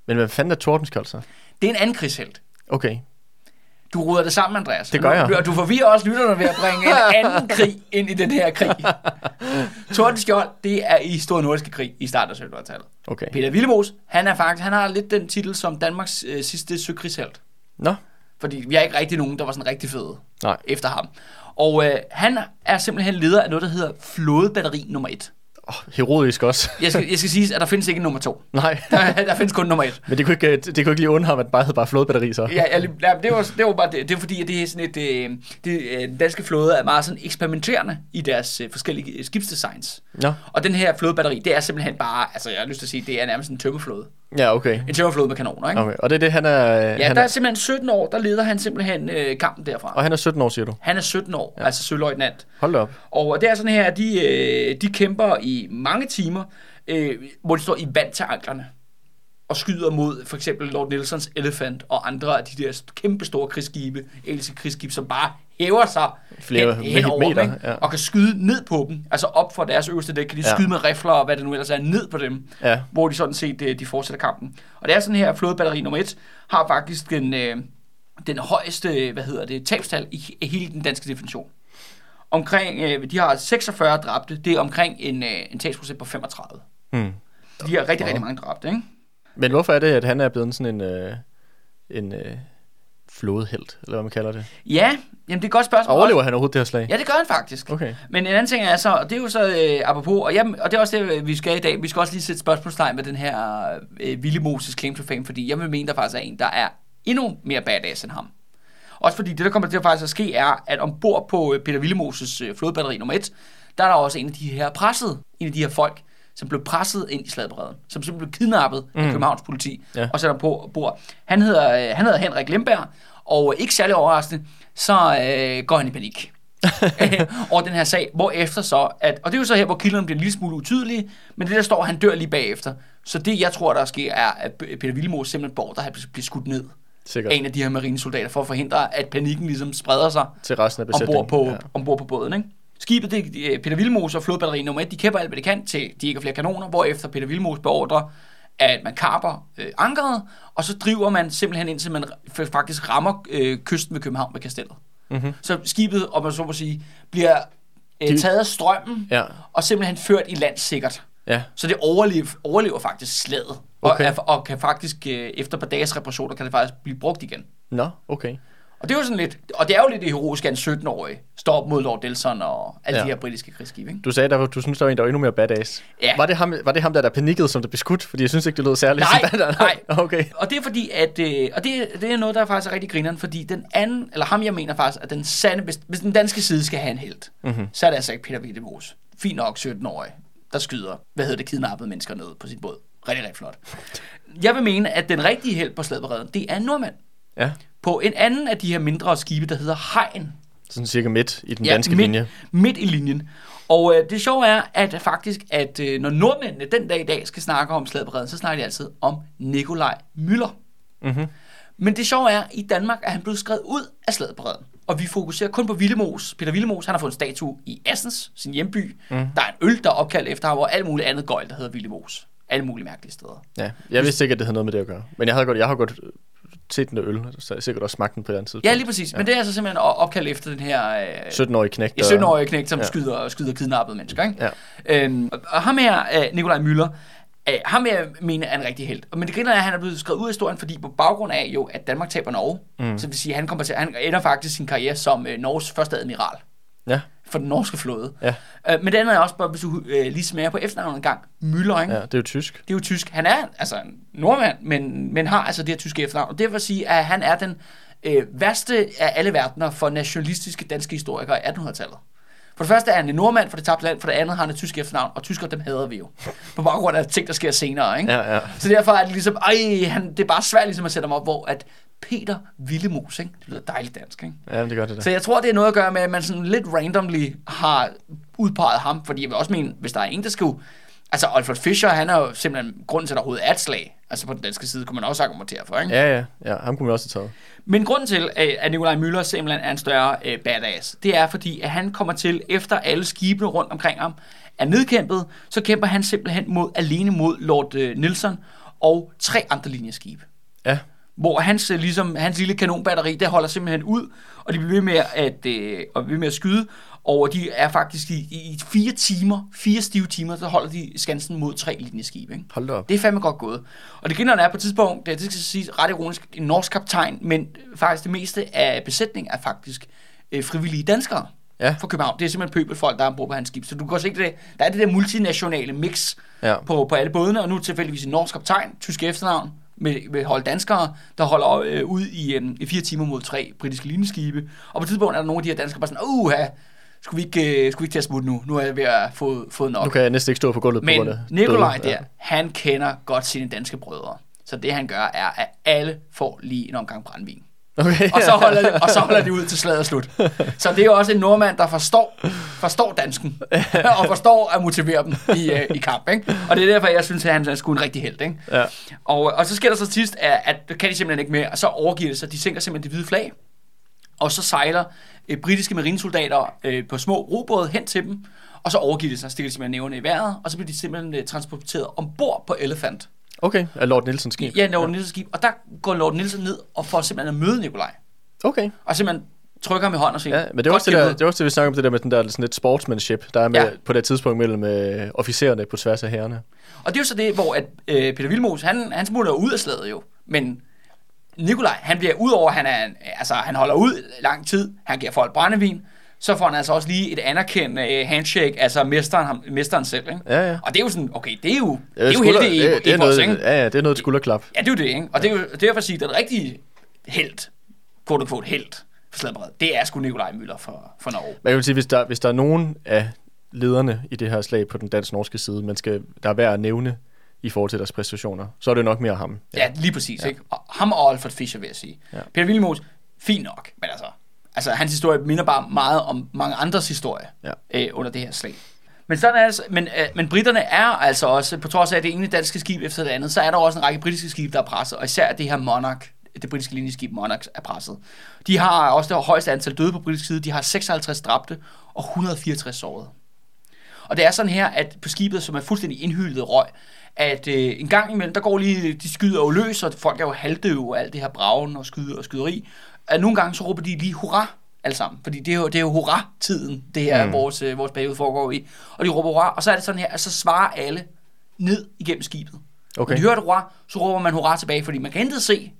Men hvad fanden er Tordenskjold så? Det er en anden krigshelt. Okay. Du ruder det sammen, Andreas. Det gør jeg. Og du forvirrer også lytterne ved at bringe en *laughs* anden krig ind i den her krig. Tordenskjold, det er i Stor Nordiske Krig i starten af 1700-tallet. Okay. Peter Willemus, han er faktisk, han har lidt den titel som Danmarks øh, sidste søkrigshelt. Nå, Fordi vi har ikke rigtig nogen, der var sådan rigtig fede nej. efter ham. Og øh, han er simpelthen leder af noget, der hedder flådebatteri nummer 1. Oh, herodisk også. *laughs* Jeg skal, jeg skal sige, at der findes ikke nummer 2. nej. *laughs* Der, der findes kun nummer 1. Men det kunne ikke, det, det kunne ikke lige undre ham, at det bare hed bare flådebatteri så. Ja, ja, ja, det, var, det var bare det. Det er fordi, at det er sådan et, øh, det, øh, den danske flåde er meget sådan eksperimenterende i deres øh, forskellige øh, skibsdesigns. Nå. Og den her flådebatteri, det er simpelthen bare, altså jeg har lyst til at sige, det er nærmest en tømmerflåde. Ja, okay. En tømmerflåde med kanoner, ikke? okay. Og det er det, han er... Ja, han der er er simpelthen 17 år, der leder han simpelthen øh, kampen derfra. og han er 17 år, siger du? Han er 17 år, ja. altså søløjtnant. Hold da op. Og det er sådan her, at de, øh, de kæmper i mange timer, øh, hvor de står i vand til anklerne og skyder mod for eksempel Lord Nelsons Elephant og andre af de der kæmpe store krigsskibe, engelske krigsskibe, som bare hæver sig Flere hen, over meter, dem, ja. og kan skyde ned på dem, altså op fra deres øverste dæk, kan de Ja. skyde med rifler og hvad det nu ellers er, ned på dem, Ja. hvor de sådan set øh, de fortsætter kampen. Og det er sådan her, at flådebatteri nummer 1 har faktisk den, øh, den højeste, hvad hedder det, tabstal i, i hele den danske definition. Omkring, øh, de har 46 dræbte, det er omkring en, øh, en tabsprocent på 35. Hmm. De har rigtig, rigtig mange dræbte, ikke? Men hvorfor er det, at han er blevet sådan en, øh, en øh, flådehelt, eller hvad man kalder det? Ja, jamen det er et godt spørgsmål. Overlever han overhovedet det her slag? Ja, det gør han faktisk. Okay. Men en anden ting er så, og det er jo så øh, apropos, og, jamen, og det er også det, vi skal i dag, vi skal også lige sætte spørgsmålstegn med den her øh, Ville Moses claim to fame, fordi jeg vil mene, der faktisk er en, der er endnu mere badass end ham. Også fordi det, der kommer til at faktisk at ske, er, at ombord på øh, Peter Willemoses øh, flodbatteri nummer 1, der er der også en af de her presset, en af de her folk, som blev presset ind i sladbredden, som simpelthen blev kidnappet mm. af Københavns politi Ja. og sætter på bord. Han hedder, øh, han hedder Henrik Lemberg, og ikke særlig overraskende, så øh, går han i panik *laughs* *laughs* over den her sag, hvor efter så, at, og det er jo så her, hvor kilderne bliver en lille smule utydelige, men det der står, han dør lige bagefter. Så det, jeg tror, der sker, er, at Peter Villemos simpelthen borg, der bliver skudt ned Sikkert. en af de her marinesoldater, for at forhindre, at panikken ligesom spreder sig Til resten af besætningen. ombord på, ja. ombord på båden. Ikke? Skibet, det, er Peter Vildmos og flodbatteri nummer 1, de kæmper alt, hvad de kan, til de ikke har flere kanoner, hvorefter Peter Vildmos beordrer, at man kapper øh, ankeret, og så driver man simpelthen indtil man faktisk rammer øh, kysten ved København med kastellet. Mhm. Så skibet, om man så må sige, bliver øh, taget af strømmen, Ja. og simpelthen ført i land sikkert. Ja. Så det overlever, overlever faktisk slaget, Okay. og, og kan faktisk, øh, efter et par dages reparationer, kan det faktisk blive brugt igen. Nå, okay. Og det er jo sådan lidt, og det er jo lidt det heroiske, at en 17-årig står op mod Lord Nelson og alle Ja. de her britiske krigsskibe, ikke? Du sagde, var- du synes, der var en, der var endnu mere badass. Ja. Var, det ham, var det ham, der, der panikkede, som der blev skudt? Fordi jeg synes ikke, det lød særligt Nej, badass. nej. *laughs* Okay. Og det er fordi, at, øh, og det, det er noget, der er faktisk er rigtig grineren, fordi den anden, eller ham jeg mener faktisk, at den sande, hvis, hvis den danske side skal have en held, Mhm. så er det altså ikke Peter Wittemos. Fint nok 17-årig, der skyder, hvad hedder det, kidnappede mennesker ned på sin båd. Rigtig, rigtig flot. Jeg vil mene, at den rigtige held på slædberedden, det er en nordmand. Ja. På en anden af de her mindre skibe, der hedder Hegn, Sådan cirka midt i den danske midt, linje. Midt i linjen. Og øh, det sjove er, at faktisk, at øh, når nordmændene den dag i dag skal snakke om slædberedden, så snakker de altid om Nikolaj Møller. Mhm. Men det sjove er, at i Danmark er han blevet skrevet ud af slædberedden. Og vi fokuserer kun på Villemos. Peter Villemos, han har fået en statue i Assens, sin hjemby. Mm. Der er en øl, der er opkaldt efter ham, og alt muligt andet gøjl, der hedder Villemos. Alle mulige mærkelige steder. Ja. Jeg vidste ikke, at det havde noget med det at gøre. Men jeg, havde godt, jeg har godt set den øl, så sikkert også smagt den på et andet tidspunkt. Ja, lige præcis. Ja. Men det er altså simpelthen op- opkaldt efter den her... Øh, 17-årig knægt. Ja, 17-årige knægt, som Ja. skyder, skyder kidnappede mennesker. Ikke? Ja. Øhm, og- og ham her, øh, Nikolaj Møller, øh, ham jeg mene er en rigtig held. Men det griner er, at han er blevet skrevet ud af historien, fordi på baggrund af jo, at Danmark taber Norge, mm. så vil sige, at han, kommer til, han ender faktisk sin karriere som øh, Norges første admiral Ja. For den norske flåde. Ja. Øh, men det andet er også bare, hvis du øh, lige smager på efternavnet en gang, Møller, ikke? ja, det er jo tysk. Det er jo tysk. Han er altså en nordmand, men, men har altså det her tyske efternavn. Og det vil sige, at han er den øh, værste af alle verdener for nationalistiske danske historikere i 1800-tallet. For det første er han en nordmand for det tabte land, for det andet har han et tysk efternavn, og tysker dem hader vi jo. På baggrund af ting, der sker senere, ikke? Ja, ja. Så derfor er det ligesom, ej, han, det er bare svært ligesom at sætte ham op, hvor at Peter Villemos, ikke? Det lyder dejligt dansk, ikke? Ja, det gør det da. Så jeg tror, det er noget at gøre med, at man sådan lidt randomly har udpeget ham, fordi jeg vil også mene, hvis der er en, der skulle... Altså, Alfred Fischer, han er jo simpelthen grunden til, at der overhovedet er et slag. Altså, på den danske side kunne man også argumentere for, ikke? Ja, ja, ja. Ham kunne man også have taget. Men grunden til, at Nikolaj Møller simpelthen er en større øh, badass, det er fordi, at han kommer til, efter alle skibene rundt omkring ham er nedkæmpet, så kæmper han simpelthen mod, alene mod Lord øh, Nelson og tre andre linjeskibe Ja. Hvor hans, øh, ligesom, hans lille kanonbatteri, det holder simpelthen ud, og de bliver ved med at, øh, og ved med at skyde, og de er faktisk i, i, fire timer, fire stive timer, så holder de skansen mod tre linjeskibe. Ikke? Hold op. Det er fandme godt gået. Og det griner er på et tidspunkt, det, det skal sige ret ironisk, en norsk kaptajn, men faktisk det meste af besætningen er faktisk øh, frivillige danskere Ja. fra København. Det er simpelthen pøbelfolk, der er ombord på hans skib. Så du kan se, det, der er det der multinationale mix Ja. på, på alle bådene, og nu tilfældigvis en norsk kaptajn, tysk efternavn, med, med hold danskere, der holder øh, ud i, øh, i fire timer mod tre britiske linjeskibe. Og på et tidspunkt er der nogle af de her danskere bare sådan, uha, skulle vi ikke, øh, skulle vi ikke til at smutte nu? Nu er jeg ved at få få nok. Nu kan jeg næsten ikke stå på gulvet på Men grund af Nikolaj der, han kender godt sine danske brødre. Så det han gør er, at alle får lige en omgang brændvin. Okay. Og så holder det, og så holder de ud til slaget er slut. Så det er jo også en nordmand, der forstår, forstår dansken. *laughs* og forstår at motivere dem i, øh, i kamp. Ikke? Og det er derfor, jeg synes, at han er sgu en rigtig held. Ikke? Ja. Og, og så sker der så sidst, at, at kan de simpelthen ikke mere, og så overgiver det sig. De sænker simpelthen det hvide flag, og så sejler øh, britiske marinesoldater øh, på små robåde hen til dem, og så overgiver det sig, stikker de simpelthen nævne i vejret, og så bliver de simpelthen øh, transporteret ombord på Elephant. Okay, af Lord Nielsens skib. Ja, Lord Nielsens skib, og der går Lord Nielsen ned og får simpelthen at møde Nikolaj. Okay. Og simpelthen trykker ham i hånden og siger, Ja, men det er, også det, "Godt der, kæmpet." det er også det, vi snakker om, det der med den der sådan lidt sportsmanship, der er med, Ja. ja. på det tidspunkt mellem øh, officererne på tværs af herrerne. Og det er jo så det, hvor at, øh, Peter Vilmos, han, han smutter ud af slaget jo. Men Nikolaj, han bliver ud over, han, er, altså, han holder ud lang tid, han giver folk brændevin, så får han altså også lige et anerkendende øh, handshake, altså mesteren, ham, mesteren selv. Ikke? Ja, ja. Og det er jo sådan, okay, det er jo, det er jo skulder- heldigt det, det, er noget, ikke? ja, ja, det er noget et skulderklap. Ja, det er jo det, ikke? Og det er jo derfor at sige, at den rigtige held, quote unquote held, for slaget på Red. Det er sgu Nikolaj Møller for, for Norge. Jeg vil sige, hvis der, hvis der er nogen af lederne i det her slag på den dansk-norske side, man skal, der er værd at nævne i forhold til deres præstationer, så er det nok mere ham. Ja, lige præcis. Ja. Ikke? Og ham og Alfred Fischer, vil jeg sige. Ja. Ja. Peter Wilmos, fint nok, men altså, altså, hans historie minder bare meget om mange andres historie Ja. øh, under det her slag. Men sådan er det, altså- men, øh, men britterne er altså også, på trods af at det ene danske skib efter det andet, så er der også en række britiske skibe, der er presset, og især det her Monarch, det britiske linjeskib Monarch er presset. De har også det højeste antal døde på britisk side, de har 56 dræbte og 164 sårede. Og det er sådan her, at på skibet, som er fuldstændig indhyldet røg, at øh, en gang imellem, der går lige, de skyder jo løs, og folk er jo halvdøve af alt det her bragen og skyder og skyderi. At nogle gange så råber de lige hurra alle sammen, fordi det er jo, det er jo hurra-tiden, det her Mm. vores, øh, vores periode foregår i. Og de råber hurra, og så er det sådan her, at så svarer alle ned igennem skibet. Okay. Når de hører et hurra, så råber man hurra tilbage, fordi man kan intet se,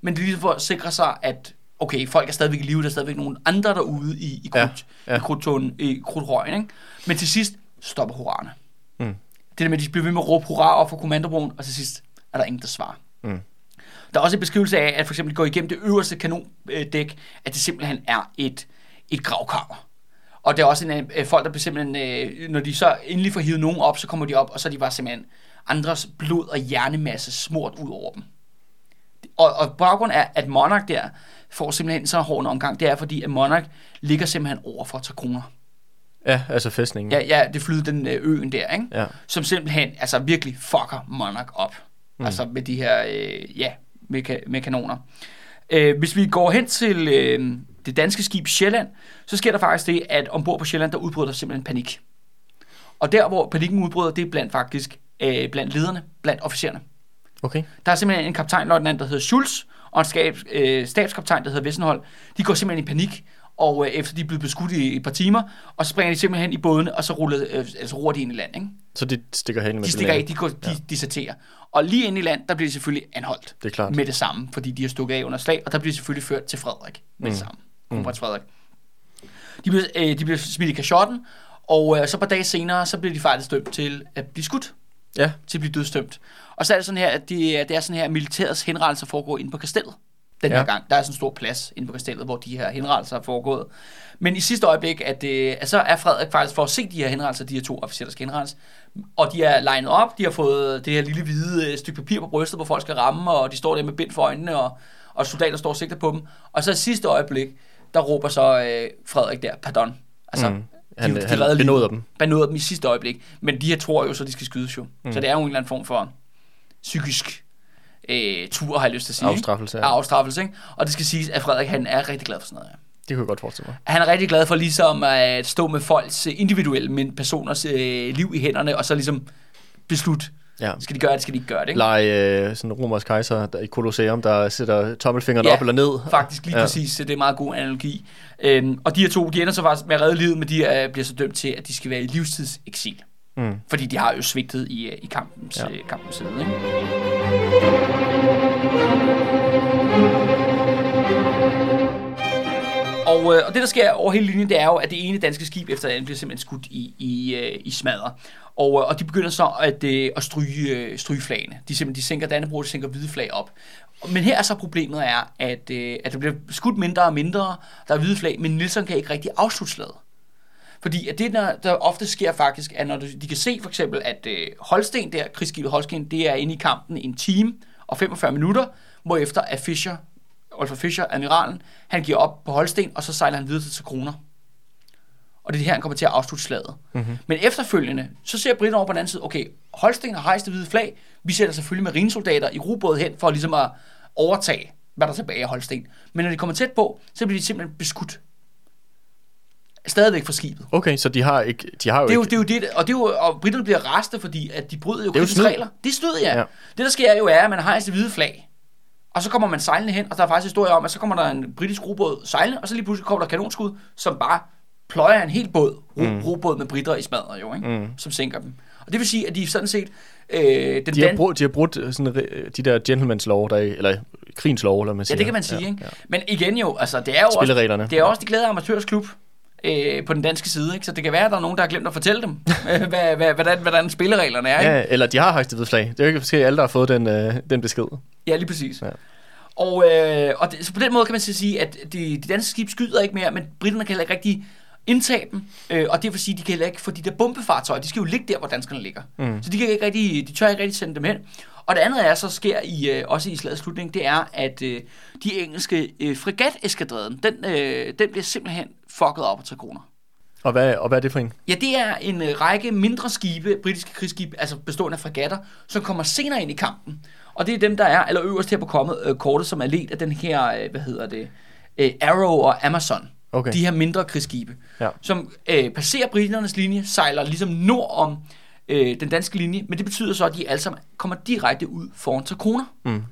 men det er ligesom for at sikre sig, at okay, folk er stadigvæk i live, der er stadigvæk nogen andre derude i, i, krudt, ja. ja, i krudtåen, i krudtrøjen, ikke? Men til sidst stopper hurraerne. Det der med, at de bliver ved med at råbe hurra op for kommandobroen, og til sidst er der ingen, der svarer. Mm. Der er også en beskrivelse af, at for eksempel går igennem det øverste kanondæk, at det simpelthen er et, et gravkammer. Og der er også en, øh, folk, der simpelthen, øh, når de så endelig får hivet nogen op, så kommer de op, og så er de bare simpelthen andres blod og hjernemasse smurt ud over dem. Og, og baggrund er, at Monarch der får simpelthen så hård en omgang, det er fordi, at Monarch ligger simpelthen over for Takroner. Ja, altså fæstningen. Ja, ja, det flyder den øh, øen der, ikke? Ja. som simpelthen altså virkelig fucker Monarch op. Mm. Altså med de her, øh, ja, med, ka- med kanoner. Øh, hvis vi går hen til øh, det danske skib Sjælland, så sker der faktisk det, at ombord på Sjælland, der udbryder der simpelthen panik. Og der, hvor panikken udbryder, det er blandt faktisk øh, blandt lederne, blandt officererne. Okay. Der er simpelthen en kaptajnløjtnant, der hedder Schulz, og en skab, øh, stabskaptajn, der hedder Vessenhold. De går simpelthen i panik, og øh, efter de er blevet beskudt i et par timer, og så springer de simpelthen i bådene, og så ruller, øh, altså roer de ind i land, ikke? Så de stikker hen med De stikker af, de, går, de, ja. de sorterer. Og lige ind i land, der bliver de selvfølgelig anholdt Det er klart. med det samme, fordi de har stukket af under slag, og der bliver de selvfølgelig ført til Frederik med mm. det samme. Kronprins Frederik. De bliver, øh, de bliver smidt i kashotten, og øh, så et par dage senere, så bliver de faktisk dømt til at blive skudt, Ja. til at blive dødsdømt. Og så er det sådan her, at de, det er sådan her, at militærets henrettelser foregår inde på kastellet. Den Ja. her gang. Der er sådan en stor plads inde på kastellet, hvor de her henrettelser er foregået. Men i sidste øjeblik, at, øh, at så er Frederik faktisk for at se de her henrettelser, de her to officerer, der skal henrettes, og de er legnet op, de har fået det her lille hvide øh, stykke papir på brystet, hvor folk skal ramme, og de står der med bind for øjnene, og, og soldater står og sigter på dem. Og så i sidste øjeblik, der råber så øh, Frederik der, pardon. Altså, Mm. Han, de, de han benåder dem. benåder dem i sidste øjeblik. Men de her tror jo så, de skal skydes jo. Mm. Så det er jo en eller anden form for psykisk øh, tur, har jeg lyst til at sige. ikke? Afstraffelse, ja. Ja, afstraffelse, ikke? Og det skal siges, at Frederik han er rigtig glad for sådan noget. Ja. Det kunne jeg godt forestille mig. Han er rigtig glad for ligesom at stå med folks øh, individuelle, men personers øh, liv i hænderne, og så ligesom beslutte, Ja. skal de gøre det, skal de ikke gøre det, ikke? Lege øh, sådan romersk kejser der, i Colosseum, der sætter tommelfingeren Ja, op eller ned. Faktisk lige Ja. præcis, det er en meget god analogi. Øhm, og de her to, de ender så faktisk med at redde livet, men de er, bliver så dømt til, at de skal være i livstidseksil. Mm. Fordi de har jo svigtet i, øh, i kampens, Ja. kampens side. Ikke? Og, øh, og det, der sker over hele linjen, det er jo, at det ene danske skib efter det andet bliver simpelthen skudt i, i, øh, i smadre. Og, øh, og de begynder så at, øh, at stryge, øh, stryge flagene. De, simpelthen, de sænker Dannebrog, de sænker hvide flag op. Men her er så problemet er, at, øh, at der bliver skudt mindre og mindre. Der er hvide flag, men Nielsen kan ikke rigtig afslutte slaget. Fordi at det, der, der ofte sker faktisk, er, når du, de kan se for eksempel, at øh, Holsten der, krigsskibet Holsten, det er inde i kampen en time og 45 minutter, hvorefter at Fischer, Olfer Fischer, admiralen, han giver op på Holsten, og så sejler han videre til Kroner. Og det er her, han kommer til at afslutte slaget. Mm-hmm. Men efterfølgende, så ser britterne over på den anden side, okay, Holsten har hejst det hvide flag, vi sætter selvfølgelig marinesoldater i rubåd hen, for ligesom at overtage, hvad der er tilbage af Holsten. Men når de kommer tæt på, så bliver de simpelthen beskudt. Stadigvæk fra skibet. Okay, så de har ikke... De har jo Det er, jo, ikke... det er jo det, og, det er jo, og britterne bliver rastet, fordi at de bryder jo krigens regler. Det er snyd, ja. Ja. ja. Det, der sker jo, er, at man har et hvide flag. Og så kommer man sejlende hen, og der er faktisk historie om, at så kommer der en britisk robåd sejlende, og så lige pludselig kommer der kanonskud, som bare pløjer en hel båd, ro, mm. robåd med britter i smadret jo, ikke? Mm. som sænker dem. Og det vil sige, at de sådan set... Øh, den De har, brugt, de har brugt sådan, re- de der gentleman's lov, der, er- eller krigens lov, eller man Ja, siger. det kan man sige, ja, ikke? Ja. Men igen jo, altså, det er jo også, det er også de glade amatørsklub øh, på den danske side, ikke? Så det kan være, at der er nogen, der har glemt at fortælle dem, *laughs* øh, hvad, hvad, hvordan, hvordan spillereglerne er, ikke? Ja, eller de har hvide flag. Det er jo ikke måske alle, der har fået den, øh, den besked. Ja, lige præcis. Ja. Og, øh, og det, så på den måde kan man så sige, at de, de danske skib skyder ikke mere, men britterne kan heller ikke rigtig indtage dem, øh, og det vil sige, at de kan heller ikke få de der bombefartøjer, de skal jo ligge der, hvor danskerne ligger. Mm. Så de, kan ikke rigtig, de tør ikke rigtig sende dem hen. Og det andet er, så sker i, øh, også i slagets slutning, det er, at øh, de engelske øh, fregat-eskadreden, den, øh, den bliver simpelthen fucket op af tre kroner. Og hvad, og hvad er det for en? Ja, det er en øh, række mindre skibe, britiske krigsskibe, altså bestående af fregatter, som kommer senere ind i kampen. Og det er dem, der er eller øverst her på kommet, øh, kortet, som er ledt af den her, øh, hvad hedder det, øh, Arrow og Amazon. Okay. De her mindre krigsskibe, Ja. som øh, passerer briternes linje, sejler ligesom nord om øh, den danske linje, men det betyder så, at de alle sammen kommer direkte ud foran kroner. Mm.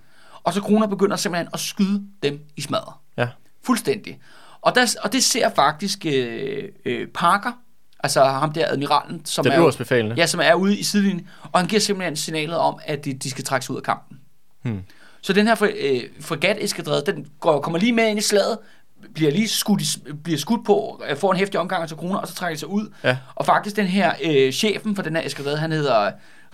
Og så kroner begynder simpelthen at skyde dem i smadret. Ja. Fuldstændig. Og, der, og det ser faktisk øh, øh, Parker, altså ham der admiralen, som Den er, ja, som er ude i sidelinjen, og han giver simpelthen signalet om, at de, de skal trække sig ud af kampen. Hmm. Så den her øh, fregat-eskadrede, den går, kommer lige med ind i slaget, bliver lige skudt, bliver skudt på, øh, får en hæftig omgang til kroner, og så trækker de sig ud. Ja. Og faktisk den her øh, chefen for den her eskadrede, han hedder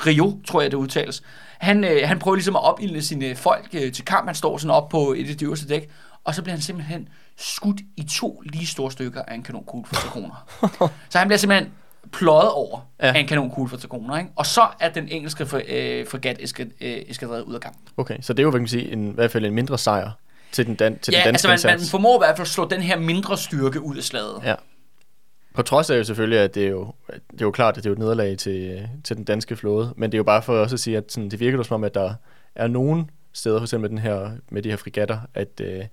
Rio, tror jeg det udtales. Han, øh, han prøver ligesom at opildne sine folk øh, til kamp. Han står sådan op på et af de øverste dæk, og så bliver han simpelthen skudt i to lige store stykker af en kanonkugle for tre kroner. *laughs* så han bliver simpelthen pløjet over Ja. af en kanonkugle for tre kroner. Ikke? Og så er den engelske fre- øh, fregat øh, eskadrede ud af kampen. Okay, så det er jo, hvad kan man sige, en, i hvert fald en mindre sejr til den, dan- til Ja, den danske altså man, man formår i hvert fald at slå den her mindre styrke ud af slaget. Ja. På trods af jo selvfølgelig, at det er jo, det er jo klart, at det er jo et nederlag til, til den danske flåde, men det er jo bare for også at sige, at sådan, det virker jo som om, at der er nogen steder, for med, den her, med de her frigatter, at, øh,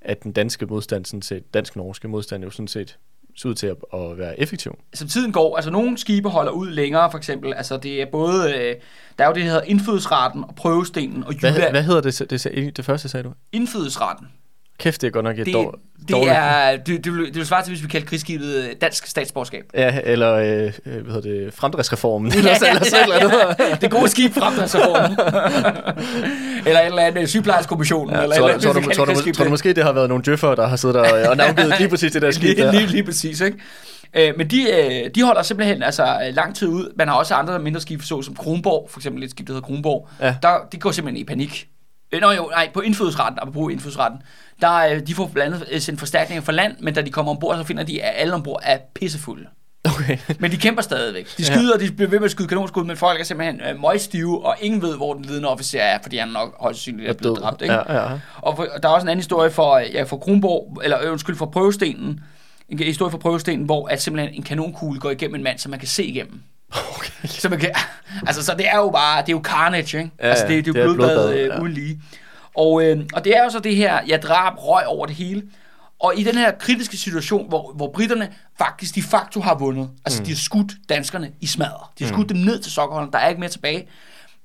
at den danske modstand, sådan set, dansk-norske modstand, jo sådan set ser ud til at, at være effektiv. som tiden går, altså nogle skibe holder ud længere, for eksempel, altså det er både, øh, der er jo det, der hedder indfødsretten og prøvestenen og Hvad, Jylland. hvad hedder det, det, det, det første, sagde du? Indfødsretten, Kæft, det er godt nok et det, dår, det dårligt. er, det, det, vil, det vil svare til, hvis vi kaldte krigsskibet øh, dansk statsborgerskab. Ja, eller øh, øh, hvad hedder det, fremdriftsreformen. *laughs* eller, så, eller så et eller andet. det gode skib fremdriftsreformen. *laughs* eller et eller andet øh, sygeplejerskommissionen. Ja, eller tror, eller tror, du, tror du måske, det har været nogle djøffere, der har siddet der og navngivet lige præcis det der skib der? lige, lige præcis, ikke? Øh, men de, øh, de holder simpelthen altså, lang tid ud. Man har også andre mindre skibe, så som Kronborg, for eksempel et skib, der hedder Kronborg. Ja. Der, de går simpelthen i panik. Øh, Nå jo, nej, på indfødsretten, apropos indfødsretten, der øh, de får blandt andet øh, sendt forstærkninger fra land, men da de kommer ombord, så finder de, at alle ombord er pissefulde. Okay. *laughs* Men de kæmper stadigvæk. De Ja. skyder, og de bliver ved med at skyde kanonskud, men folk er simpelthen øh, møgstive, og ingen ved, hvor den ledende officer er, fordi han nok højst sandsynligt er blevet dræbt. Ikke? Ja, ja. Og, for, og der er også en anden historie for, øh, ja, for Kronborg, eller øh, undskyld, for Prøvestenen, en historie for Prøvestenen, hvor at simpelthen en kanonkugle går igennem en mand, som man kan se igennem. Okay. Så, man kan, altså, så det er jo bare, det er jo carnage, ikke? Ja, altså, det, det er det jo et blodbad, blodbad, øh, ja. uden lige. Og, øh, og det er jo så det her, ja, drab, røg over det hele. Og i den her kritiske situation, hvor, hvor britterne faktisk de facto har vundet, altså mm. de har skudt danskerne i smadret. De har skudt mm. dem ned til sokkerholderne, der er ikke mere tilbage.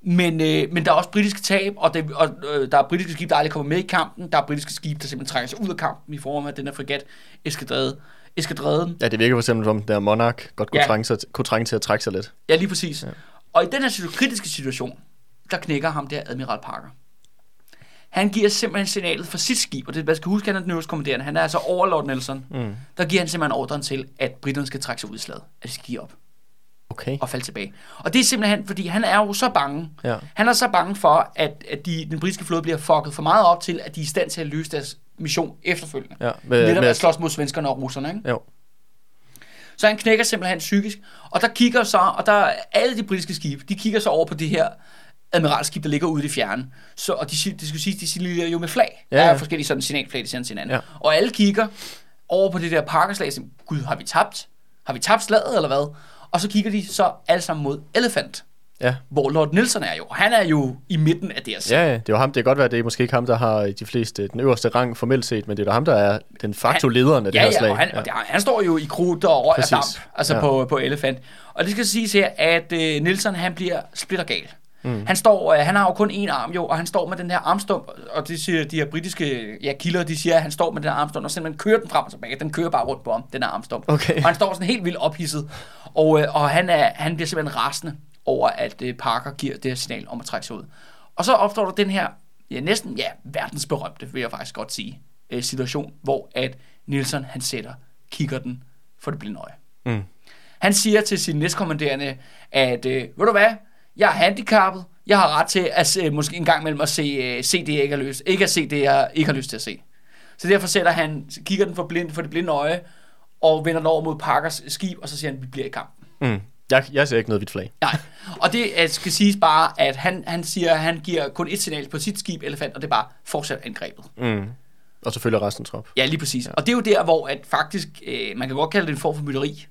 Men, øh, men der er også britiske tab, og, det, og øh, der er britiske skibe, der aldrig kommer med i kampen. Der er britiske skibe, der simpelthen trækker sig ud af kampen i form af den her fregat eskadrede, eskadreden. ja, det virker for eksempel som, der Monarch godt kunne, Ja. trænge sig, kunne trænge til at trække sig lidt. Ja, lige præcis. Ja. Og i den her kritiske situation, der knækker ham der Admiral Parker. Han giver simpelthen signalet for sit skib, og det man skal huske, han er den øverste kommanderende. Han er altså over Lord Nelson. Mm. Der giver han simpelthen ordren til, at britterne skal trække sig ud i slaget. At de skal give op Okay. og falde tilbage. Og det er simpelthen, fordi han er jo så bange. Ja. Han er så bange for, at, at de, den britiske flåde bliver fucket for meget op til, at de er i stand til at løse deres mission efterfølgende. Ja, med, Netop med, at slås mod svenskerne og russerne, ikke? jo. Så han knækker simpelthen psykisk, og der kigger så, og der alle de britiske skibe, de kigger så over på det her admiralskib, der ligger ude i det fjerne. Så, og de, det skulle sige, de signalerer jo med flag. Ja, Der ja. er forskellige sådan signalflag, de sender til hinanden. Ja. Og alle kigger over på det der parkerslag, siger, gud, har vi tabt? Har vi tabt slaget, eller hvad? Og så kigger de så alle sammen mod Elephant, Ja. hvor Lord Nelson er jo. Og han er jo i midten af deres. Ja, ja, det er jo ham. Det kan godt være, at det er måske ikke ham, der har de fleste den øverste rang formelt set, men det er da ham, der er den facto lederen af det ja, her ja, slag. og han, ja. Og det, han står jo i krudt og røg Præcis. og damp, altså Ja. på, på Elephant. Og det skal siges her, at øh, Nelson han bliver splittergal. Mm. Han, står, øh, han har jo kun én arm jo, og han står med den her armstump, og det siger de her britiske ja, kilder, de siger, at han står med den her armstump, og simpelthen kører den frem og tilbage. Den kører bare rundt på ham, den her armstump. Okay. Og han står sådan helt vildt ophidset, og, øh, og han, er, han bliver simpelthen rasende over, at øh, Parker giver det her signal om at trække sig ud. Og så opstår der den her, ja, næsten ja, verdensberømte, vil jeg faktisk godt sige, øh, situation, hvor at Nielsen han sætter kikkerten for det blinde øje. Mm. Han siger til sin næstkommanderende, at øh, ved du hvad, jeg er handicappet, jeg har ret til at se, måske en gang imellem at se, øh, se det, jeg ikke har lyst, ikke at se det, jeg ikke har lyst til at se. Så derfor sætter han, kigger den for, blind, for det blinde øje, og vender den over mod Parkers skib, og så siger han, vi bliver i kampen. Mm. Jeg, jeg ser ikke noget hvidt flag. Nej, og det øh, skal siges bare, at han, han siger, at han giver kun et signal på sit skib, Elefant, og det er bare fortsat angrebet. Mm. Og selvfølgelig resten trop. Ja, lige præcis. Ja. Og det er jo der, hvor at faktisk, øh, man kan godt kalde det en form for mytteri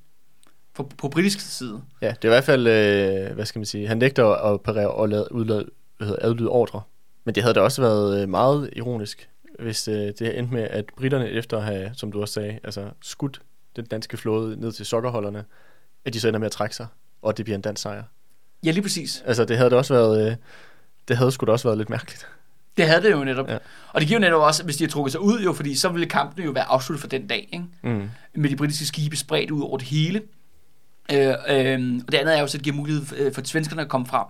på, på britisk side. Ja, det er i hvert fald, øh, hvad skal man sige, han nægter at parere og lade, udlade, hvad hedder, adlyde ordre. Men det havde da også været øh, meget ironisk, hvis øh, det endte med, at britterne efter at have, som du også sagde, altså skudt den danske flåde ned til sokkerholderne, at de så ender med at trække sig, og det bliver en dansk sejr. Ja, lige præcis. Altså, det havde da også været, øh, det havde sgu da også været lidt mærkeligt. Det havde det jo netop. Ja. Og det giver jo netop også, hvis de har trukket sig ud, jo, fordi så ville kampen jo være afsluttet for den dag, ikke? Mm. med de britiske skibe spredt ud over det hele. Øh, øh, og det andet er jo, at det giver mulighed for, øh, for svenskerne at komme frem.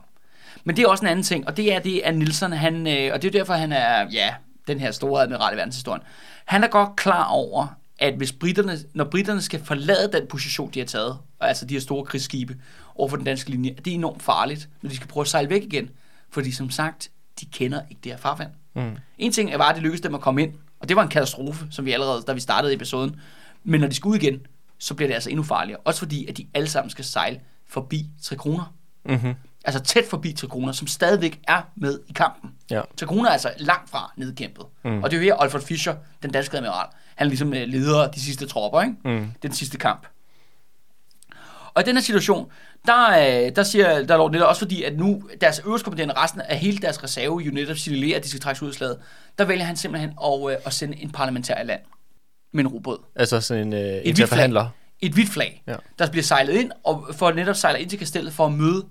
Men det er også en anden ting, og det er det, at Nielsen, han, øh, og det er derfor, han er, ja, den her store admiral i verdenshistorien, han er godt klar over, at hvis britterne, når britterne skal forlade den position, de har taget, altså de her store krigsskibe over for den danske linje, det er enormt farligt, når de skal prøve at sejle væk igen. Fordi som sagt, de kender ikke det her farvand. Mm. En ting var, at det lykkedes dem at komme ind, og det var en katastrofe, som vi allerede, da vi startede episoden. Men når de skal ud igen, så bliver det altså endnu farligere. Også fordi, at de alle sammen skal sejle forbi Tre Kroner. Mm-hmm. Altså tæt forbi Tre Kroner, som stadigvæk er med i kampen. Ja. Tre Kroner er altså langt fra nedkæmpet. Mm. Og det er jo her, Alfred Fischer, den danske admiral, han er ligesom øh, leder de sidste tropper, ikke? Mm. Er den sidste kamp. Og i den her situation, der, øh, der siger der Lord Nether, også fordi, at nu deres øverste kommanderende, resten af hele deres reserve, jo netop signalerer, at de skal trække sig ud af slaget, der vælger han simpelthen at, øh, at sende en parlamentær land med en robåd. Altså sådan en, øh, en hvidt forhandler. Et hvidt flag, Ja. der bliver sejlet ind, og for netop sejle ind til kastellet for at møde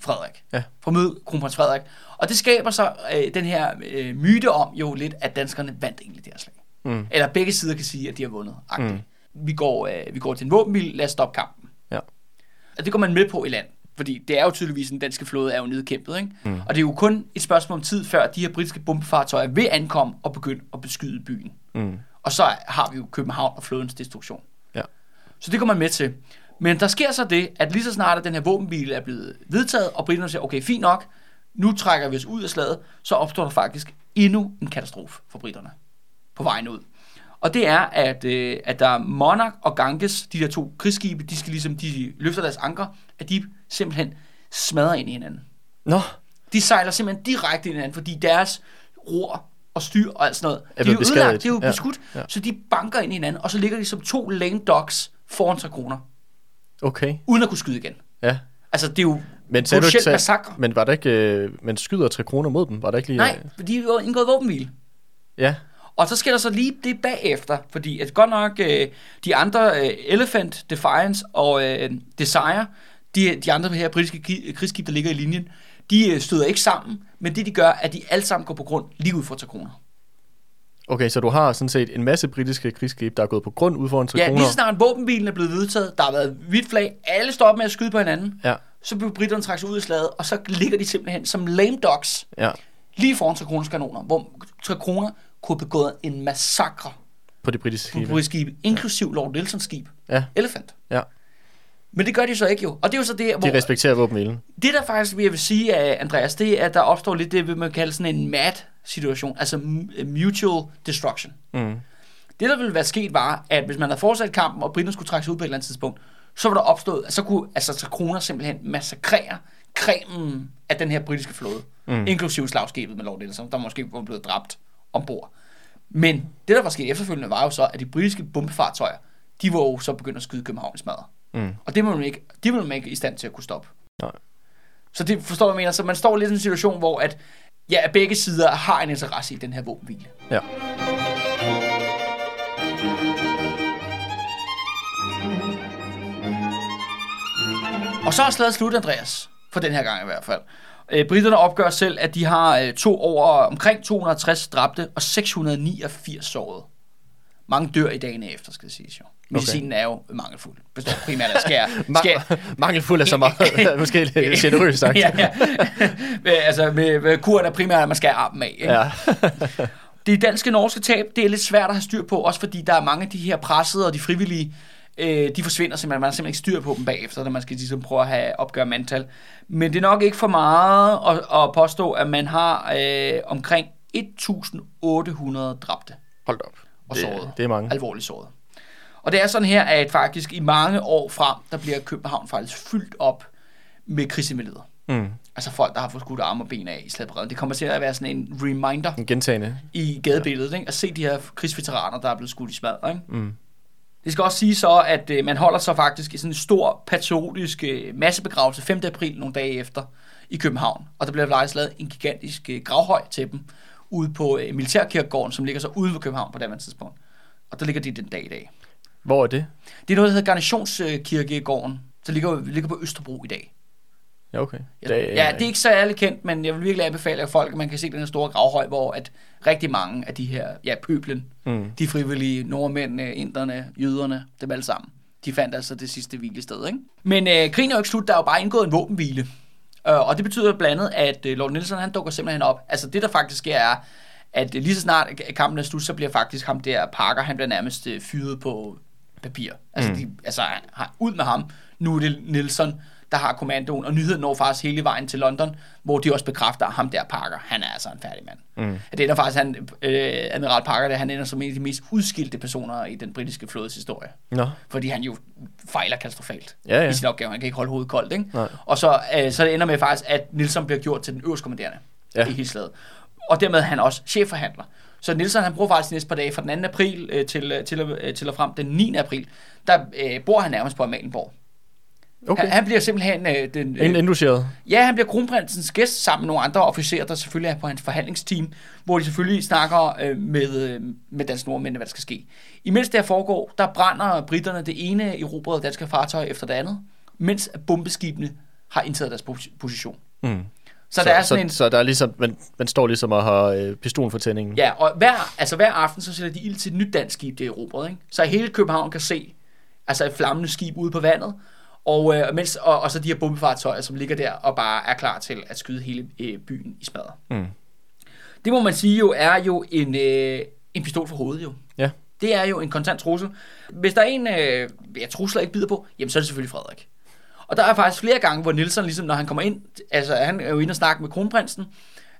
Frederik. Ja. For at møde kronprins Frederik. Og det skaber så øh, den her øh, myte om jo lidt, at danskerne vandt egentlig det her slag. Mm. Eller begge sider kan sige, at de har vundet. Mm. Mm. Vi, går, øh, vi går til en våbenhvile, lad os stoppe kampen. Og det går man med på i land. Fordi det er jo tydeligvis, den danske flåde er jo nedkæmpet. Ikke? Mm. Og det er jo kun et spørgsmål om tid, før de her britiske bombefartøjer vil ankomme og begynde at beskyde byen. Mm. Og så har vi jo København og flådens destruktion. Ja. Så det går man med til. Men der sker så det, at lige så snart at den her våbenhvile er blevet vedtaget, og britterne siger, okay, fint nok, nu trækker vi os ud af slaget, så opstår der faktisk endnu en katastrofe for britterne på vejen ud. Og det er, at, øh, at der er Monarch og Ganges, de der to krigsskibe, de skal ligesom, de løfter deres anker, at de simpelthen smadrer ind i hinanden. Nå, De sejler simpelthen direkte ind i hinanden, fordi deres ror og styr og alt sådan noget, Er de er jo ødelagt, det er jo Ja. beskudt, Ja. så de banker ind i hinanden, og så ligger de som to lame dogs foran tre kroner, okay. uden at kunne skyde igen. Ja. Altså, det er jo Men, sagde du ikke, massakre. men var der ikke, øh, man skyder tre kroner mod dem? Var der ikke lige... Nej, for de er jo indgået våbenhvile. Ja, Og så sker der så lige det bagefter, fordi at godt nok øh, de andre, øh, Elephant, Defiance og øh, Desire, de, de andre her britiske ki- krigsskib, der ligger i linjen, de øh, støder ikke sammen, men det de gør, er, at de alle sammen går på grund lige ud for tre kroner. okay, så du har sådan set en masse britiske krigsskib, der er gået på grund ud foran tre Ja, lige så snart våbenhvilen er blevet vedtaget, der har været hvidt flag, alle står op med at skyde på hinanden, Ja, så bliver britterne trækket ud af slaget, og så ligger de simpelthen som lame dogs ja. lige foran tre kroners kanoner, hvor tre kroner kunne have begået en massakre På de britiske på skibe. britiske skibe, inklusiv Lord Nelsons skib, Ja, Elephant. ja. Men det gør de så ikke jo. Og det er jo så det, hvor... De respekterer våbenhvilen. Det der faktisk, vil jeg vil sige, af Andreas, det er, at der opstår lidt det, man kalde sådan en mad situation, altså m- mutual destruction. Mm. Det, der ville være sket, var, at hvis man havde fortsat kampen, og briterne skulle trække sig ud på et eller andet tidspunkt, så var der opstået, så kunne altså så kroner simpelthen massakrere kremen af den her britiske flåde, mm. inklusive slagskibet med Lord Nelson, der måske var blevet dræbt ombord. Men det, der var sket efterfølgende, var jo så, at de britiske bombefartøjer, de var jo så begyndt at skyde København i smadret. Mm. Og det var man ikke, det var man ikke i stand til at kunne stoppe. Nej. Så det forstår du, mener? Så man står lidt i en situation, hvor at, ja, at begge sider har en interesse i den her våbenhvile. Ja. Og så er slaget slut, Andreas. For den her gang i hvert fald. Øh, britterne opgør selv, at de har øh, to over omkring 260 dræbte og 689 sårede. Mange dør i dagene efter, skal det siges jo. Medicinen er jo mangelfuld. Består primært af skær. skær *laughs* Ma- mangelfuld er så meget, *laughs* måske lidt generøst sagt. ja, ja. *laughs* Altså, med, med kuren er primært, at man skærer armen af. Ikke? ja. Det danske norske tab, det er lidt svært at have styr på, også fordi der er mange af de her pressede og de frivillige Øh, de forsvinder simpelthen, man har simpelthen ikke styr på dem bagefter, når man skal ligesom prøve at have opgøre mandtal. Men det er nok ikke for meget at, at påstå, at man har øh, omkring 1.800 dræbte Hold op. og Det- såret. det er mange. Alvorligt såret. Og det er sådan her, at faktisk i mange år frem, der bliver København faktisk fyldt op med krigsinvalider. Mm. Altså folk, der har fået skudt arme og ben af i Sladbredden. Det kommer til at være sådan en reminder En gentagende. i gadebilledet, ikke? at se de her krigsveteraner, der er blevet skudt i smadret. Ikke? Mm. Det skal også sige så, at øh, man holder sig faktisk i sådan en stor patriotisk øh, massebegravelse 5. april, nogle dage efter, i København. Og der bliver faktisk lavet en gigantisk øh, gravhøj til dem, ude på øh, Militærkirkegården, som ligger så ude for København på det tidspunkt. Og der ligger de den dag i dag. Hvor er det? Det er noget, der hedder Garnationskirkegården, der ligger, ligger på Østerbro i dag. Ja, okay. Ja, ja, det er ikke så ærligt kendt, men jeg vil virkelig anbefale at folk, at man kan se den her store gravhøj, hvor at rigtig mange af de her, ja, pøblen, Mm. de frivillige nordmændene, inderne, jøderne, dem alle sammen, de fandt altså det sidste hvilested, ikke? Men øh, krigen er jo ikke slut, der er jo bare indgået en våbenhvile. Øh, og det betyder blandt andet, at øh, Lord Nielsen, han dukker simpelthen op. Altså det, der faktisk sker, er, at øh, lige så snart øh, kampen er slut, så bliver faktisk ham der Parker, han bliver nærmest øh, fyret på papir. Altså, mm. de, altså han har, ud med ham. Nu er det Nielsen, der har kommandoen, og nyheden når faktisk hele vejen til London, hvor de også bekræfter, at ham der Parker, han er altså en færdig mand. Mm. Det ender faktisk, han, øh, Admiral Parker, der, han ender som en af de mest udskilte personer i den britiske flådes historie. Nå. Fordi han jo fejler katastrofalt Ja, ja. i sin opgave. Han kan ikke holde hovedet koldt, ikke? Nej. Og så, øh, så det ender med faktisk, at Nielsen bliver gjort til den øverste kommanderende Ja. ja. i hele slaget. Og dermed er han også chefforhandler. Så Nielsen, han bruger faktisk de næste par dage, fra den 2. april øh, til, øh, til, øh, til og frem den 9. april, der øh, bor han nærmest på Amalienborg. Okay. Han, han bliver simpelthen øh, den... Ind, indlogeret. Ja, han bliver kronprinsens gæst sammen med nogle andre officerer, der selvfølgelig er på hans forhandlingsteam, hvor de selvfølgelig snakker øh, med, øh, med danske nordmænd, hvad der skal ske. Imens det her foregår, der brænder britterne det ene erobrede danske fartøj efter det andet, mens bombeskibene har indtaget deres pos- position. Mm. Så, så der er sådan så, en... så der er ligesom, man, man står ligesom og har øh, pistolen for tændingen. Ja, og hver, altså hver aften, så sætter de ild til et nyt dansk skib, det er erobret, ikke? Så hele København kan se altså et flammende skib ude på vandet, og, øh, mens, og, og så de her bombefartøjer, som ligger der og bare er klar til at skyde hele øh, byen i smadret. Mm. Det må man sige jo er jo en, øh, en pistol for hovedet jo. Ja. Det er jo en kontant trussel. Hvis der er en, øh, jeg trusler ikke bider på, jamen så er det selvfølgelig Frederik. Og der er faktisk flere gange, hvor Nielsen, ligesom når han kommer ind, altså han er jo inde og snakke med kronprinsen,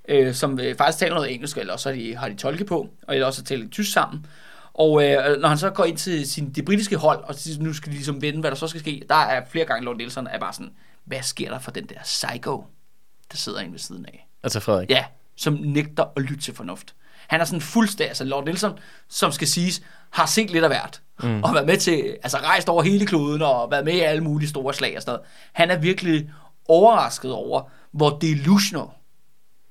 øh, som øh, faktisk taler noget engelsk, eller også har de, har de tolke på, og eller også taler tysk sammen. Og øh, når han så går ind til sin, det britiske hold, og siger, nu skal de ligesom vende, hvad der så skal ske, der er flere gange Lord Nielsen er bare sådan, hvad sker der for den der psycho, der sidder inde ved siden af? Altså Frederik. Ja, som nægter at lytte til fornuft. Han er sådan fuldstændig, altså Lord Nielsen, som skal siges, har set lidt af hvert. Mm. Og været med til, altså rejst over hele kloden, og været med i alle mulige store slag og sådan noget. Han er virkelig overrasket over, hvor delusional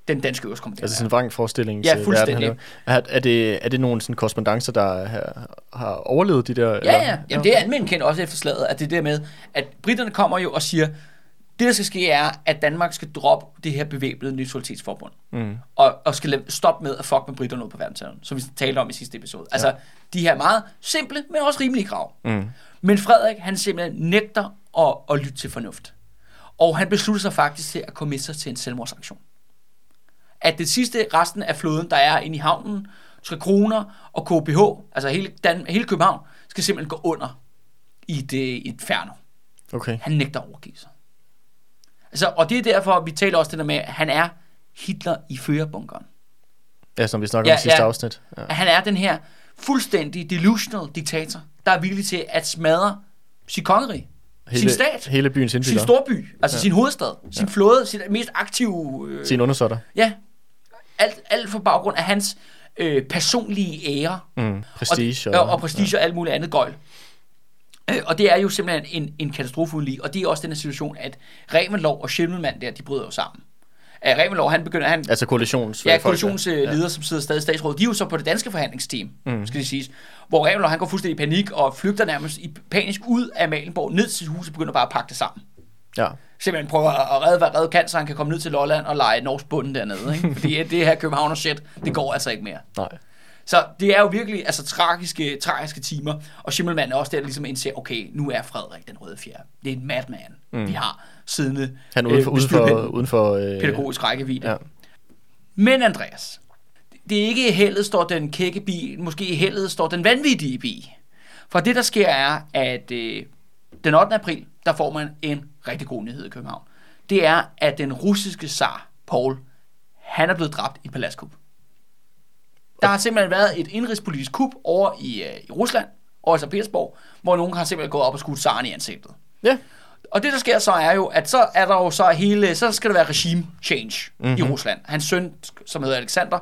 den danske øverstkommanderende Altså sådan en vrang forestilling. Ja, fuldstændig. Er, er, det, er det nogle sådan korrespondencer, der har, har overlevet de der? Ja, ja. Jamen, det er almindeligt kendt også efter slaget, at det er der med, at britterne kommer jo og siger, det der skal ske er, at Danmark skal droppe det her bevæbnede neutralitetsforbund. Mm. Og, og skal stoppe med at fuck med britterne ud på verdenshavnen, som vi talte om i sidste episode. Altså, Ja. de her meget simple, men også rimelige krav. Mm. Men Frederik, han simpelthen nægter at, at lytte til fornuft. Og han beslutter sig faktisk til at komme sig til en selvmordsaktion. At det sidste resten af floden, der er inde i havnen, skal kroner og KBH, altså hele, Dan, hele København, skal simpelthen gå under i et, øh, inferno. Okay. Han nægter at overgive sig. Altså, og det er derfor, vi taler også det der med, at han er Hitler i førerbunkeren. Ja, som vi snakker Ja, om i sidste ja. afsnit. Ja. At han er den her fuldstændig delusional diktator, der er villig til at smadre sit kongerige, sin stat, Hele byens sin indbyggere. storby, altså Ja. ja. sin hovedstad, sin flåde, sin mest aktive... Øh, Sin undersåtter. ja, alt, alt for baggrund af hans øh, personlige ære. Mm. Prestige. Og, og, og prestige og alt muligt andet gøjl. Øh, og det er jo simpelthen en, en katastrofe uden lige. Og det er også den her situation, at Revenlov og Schimmelmann der, de bryder jo sammen. Uh, Revenlov, han begynder, han, Altså koalitions... ja, koalitionsleder, ja. som sidder stadig i statsrådet, de er jo så på det danske forhandlingsteam, mm. skal det siges. Hvor Revenlov, han går fuldstændig i panik og flygter nærmest i panisk ud af Malenborg, ned til sit hus og begynder bare at pakke det sammen. Ja. Simpelthen prøver at redde, hvad redde kan, så han kan komme ned til Lolland og lege norsk bunden dernede. Ikke? *laughs* Fordi det her København shit, det går altså ikke mere. Nej. Så det er jo virkelig altså, tragiske, tragiske timer. Og Schimmelmann er også der, der ligesom indser, okay, nu er Frederik den røde fjer. Det er en madman, mm. vi har siddende Han er uden for, med uden for, uden for øh, pædagogisk rækkevidde. Ja. Men Andreas, det er ikke i heldet står den kække bi, måske i heldet står den vanvittige bi. For det, der sker, er, at øh, den 8. april, der får man en rigtig god nyhed i København. Det er, at den russiske zar, Paul, han er blevet dræbt i et paladskup. Der har simpelthen været et indrigspolitisk kup over i, øh, i Rusland, over i St. Petersborg, hvor nogen har simpelthen gået op og skudt zaren i ansigtet. Ja. Og det, der sker så, er jo, at så er der jo så hele, så skal der være regime change mm-hmm. i Rusland. Hans søn, som hedder Alexander,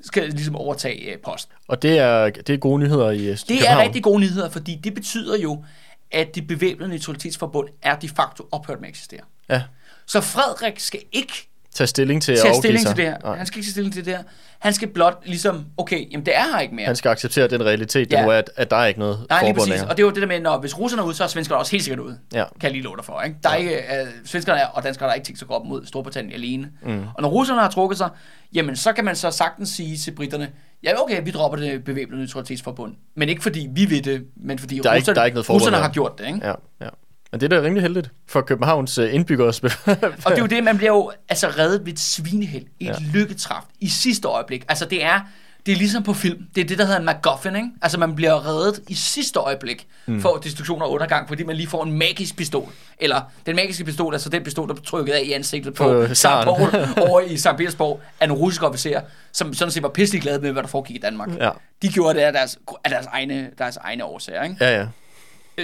skal ligesom overtage øh, posten. Og det er, det er gode nyheder i øh, Det København. er rigtig gode nyheder, fordi det betyder jo, at det bevæbnede neutralitetsforbund er de facto ophørt med at eksistere. Ja. Så Frederik skal ikke Tage stilling til tage stilling sig. til det her. Nej. Han skal ikke tage stilling til det her. Han skal blot ligesom, okay, jamen det er her ikke mere. Han skal acceptere den realitet, der Ja. nu er, at, at der er ikke noget Nej, lige præcis. længere. Og det er jo det der med, når hvis russerne er ude, så er svenskerne også helt sikkert ude. Ja. Kan jeg lige love dig for, ikke? Der er ikke, uh, svenskerne er, og danskerne har ikke tænkt sig at gå op mod Storbritannien alene. Mm. Og når russerne har trukket sig, jamen så kan man så sagtens sige til britterne, ja okay, vi dropper det bevæbnede neutralitetsforbund. Men ikke fordi vi vil det, men fordi Der er ikke- russerne, der er ikke noget russerne har gjort det, ikke? Ja, ja. Men det er da rimelig heldigt for Københavns øh, indbyggere. *laughs* Og det er jo det, man bliver jo altså reddet ved et svineheld, et ja. lykketræf i sidste øjeblik. Altså det er, det er ligesom på film. Det er det, der hedder en MacGuffin, ikke? Altså man bliver reddet i sidste øjeblik mm. for destruktion og undergang, fordi man lige får en magisk pistol. Eller den magiske pistol, altså den pistol, der blev trykket af i ansigtet på, på zaren. Paul *laughs* over i St. Petersborg af nogle russiske officerer, som sådan set var pisselig glade med, hvad der foregik i Danmark. Ja. De gjorde det af deres, af deres, egne, deres egne årsager, ikke? ja, ja.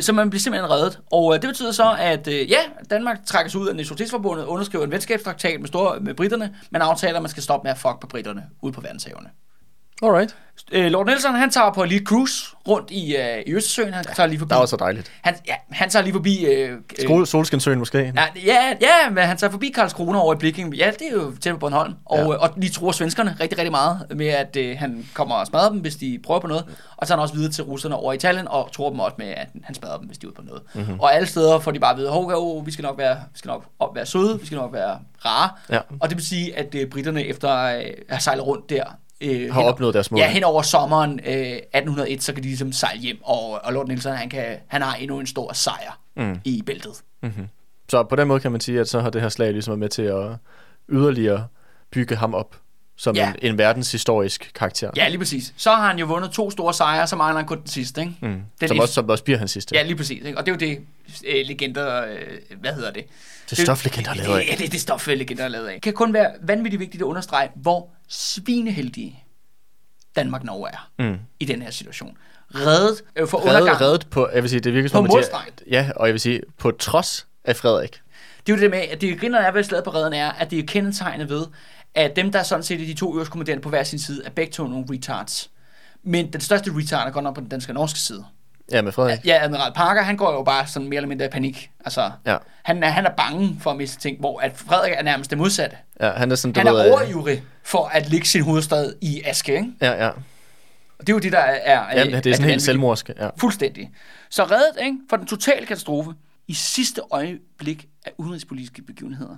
Så man bliver simpelthen reddet. Og øh, det betyder så, at øh, ja, Danmark trækker sig ud af Neutralitetsforbundet, underskriver en venskabstraktat med, store, med britterne, men aftaler, at man skal stoppe med at fuck på britterne ude på verdenshavene. Alright. Øh, Lord Nelson, han tager på en lille cruise rundt i, øh, i Østersøen. Han tager lige forbi. Der var så dejligt. Han, ja, han tager lige forbi... Øh, øh, Solskinsøen måske. Ja, ja, ja, men han tager forbi Karlskrona over i Blikking. Ja, det er jo tæt på Bornholm. Og, Ja. ja. og de tror svenskerne rigtig, rigtig meget med, at øh, han kommer og smadrer dem, hvis de prøver på noget. Og så han også videre til russerne over i Italien, og tror dem også med, at han smadrer dem, hvis de er ude på noget. Mhm. Mm-hmm. Og alle steder får de bare at vide, hov, hov, vi skal nok være, vi skal nok op- være søde, vi skal nok være rare. Ja. Og det vil sige, at øh, britterne efter øh, have sejlet rundt der, øh, Har hen- opnået deres mål. Ja, hen over sommeren øh, 1801, så kan de ligesom sejle hjem, og, og Lord Nelson, han, kan, han har endnu en stor sejr mm. i bæltet. Så på den måde kan man sige, at så har det her slag ligesom været med til at yderligere bygge ham op som Ja. en, en verdenshistorisk karakter. Ja, lige præcis. Så har han jo vundet to store sejre, så mangler han kun den sidste, ikke? Mm. Den som, også, som også bliver hans sidste. Ja, lige præcis. Ikke? Og det er jo det, øh, legender... Øh, hvad hedder det? Det er stof, legender er lavet af. Ja, det er det stof, øh, legender er lavet af. Det kan kun være vanvittigt vigtigt at understrege, hvor svineheldige Danmark Norge er mm. i den her situation. Reddet øh, for Reddet, undergang. reddet på, jeg vil sige, det virker som På at de-. Ja, og jeg vil sige, på trods af Frederik. Det er jo det med, at det grinerne er ved slaget på redden er, at det er kendetegnet ved, at dem, der er sådan set er de to øverste kommandanter på hver sin side, er begge to nogle retards. Men den største retard er godt nok på den danske og norske side. Ja, med Frederik. Ja, Admiral Parker, han går jo bare sådan mere eller mindre i panik. Altså, Ja. han, er, han er bange for at miste ting, hvor at Frederik er nærmest det modsatte. Ja, han er sådan, du Han er øh, overivrig for at lægge sin hovedstad i aske, ikke? Ja, ja. Og det er jo det, der er... er ja det er sådan helt selvmorsk. Ja. Fuldstændig. Så reddet, ikke? For den totale katastrofe i sidste øjeblik af udenrigspolitiske begivenheder.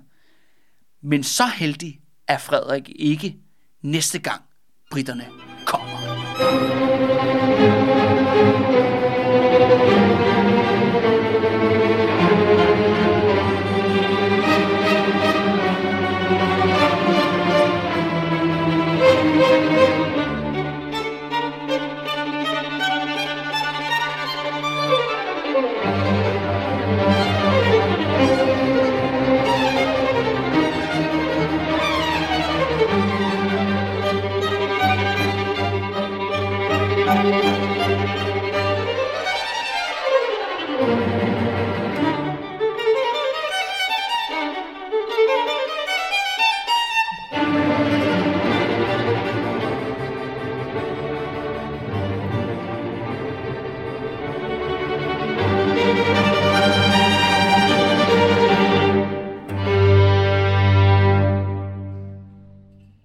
Men så heldig er Frederik ikke næste gang britterne kommer.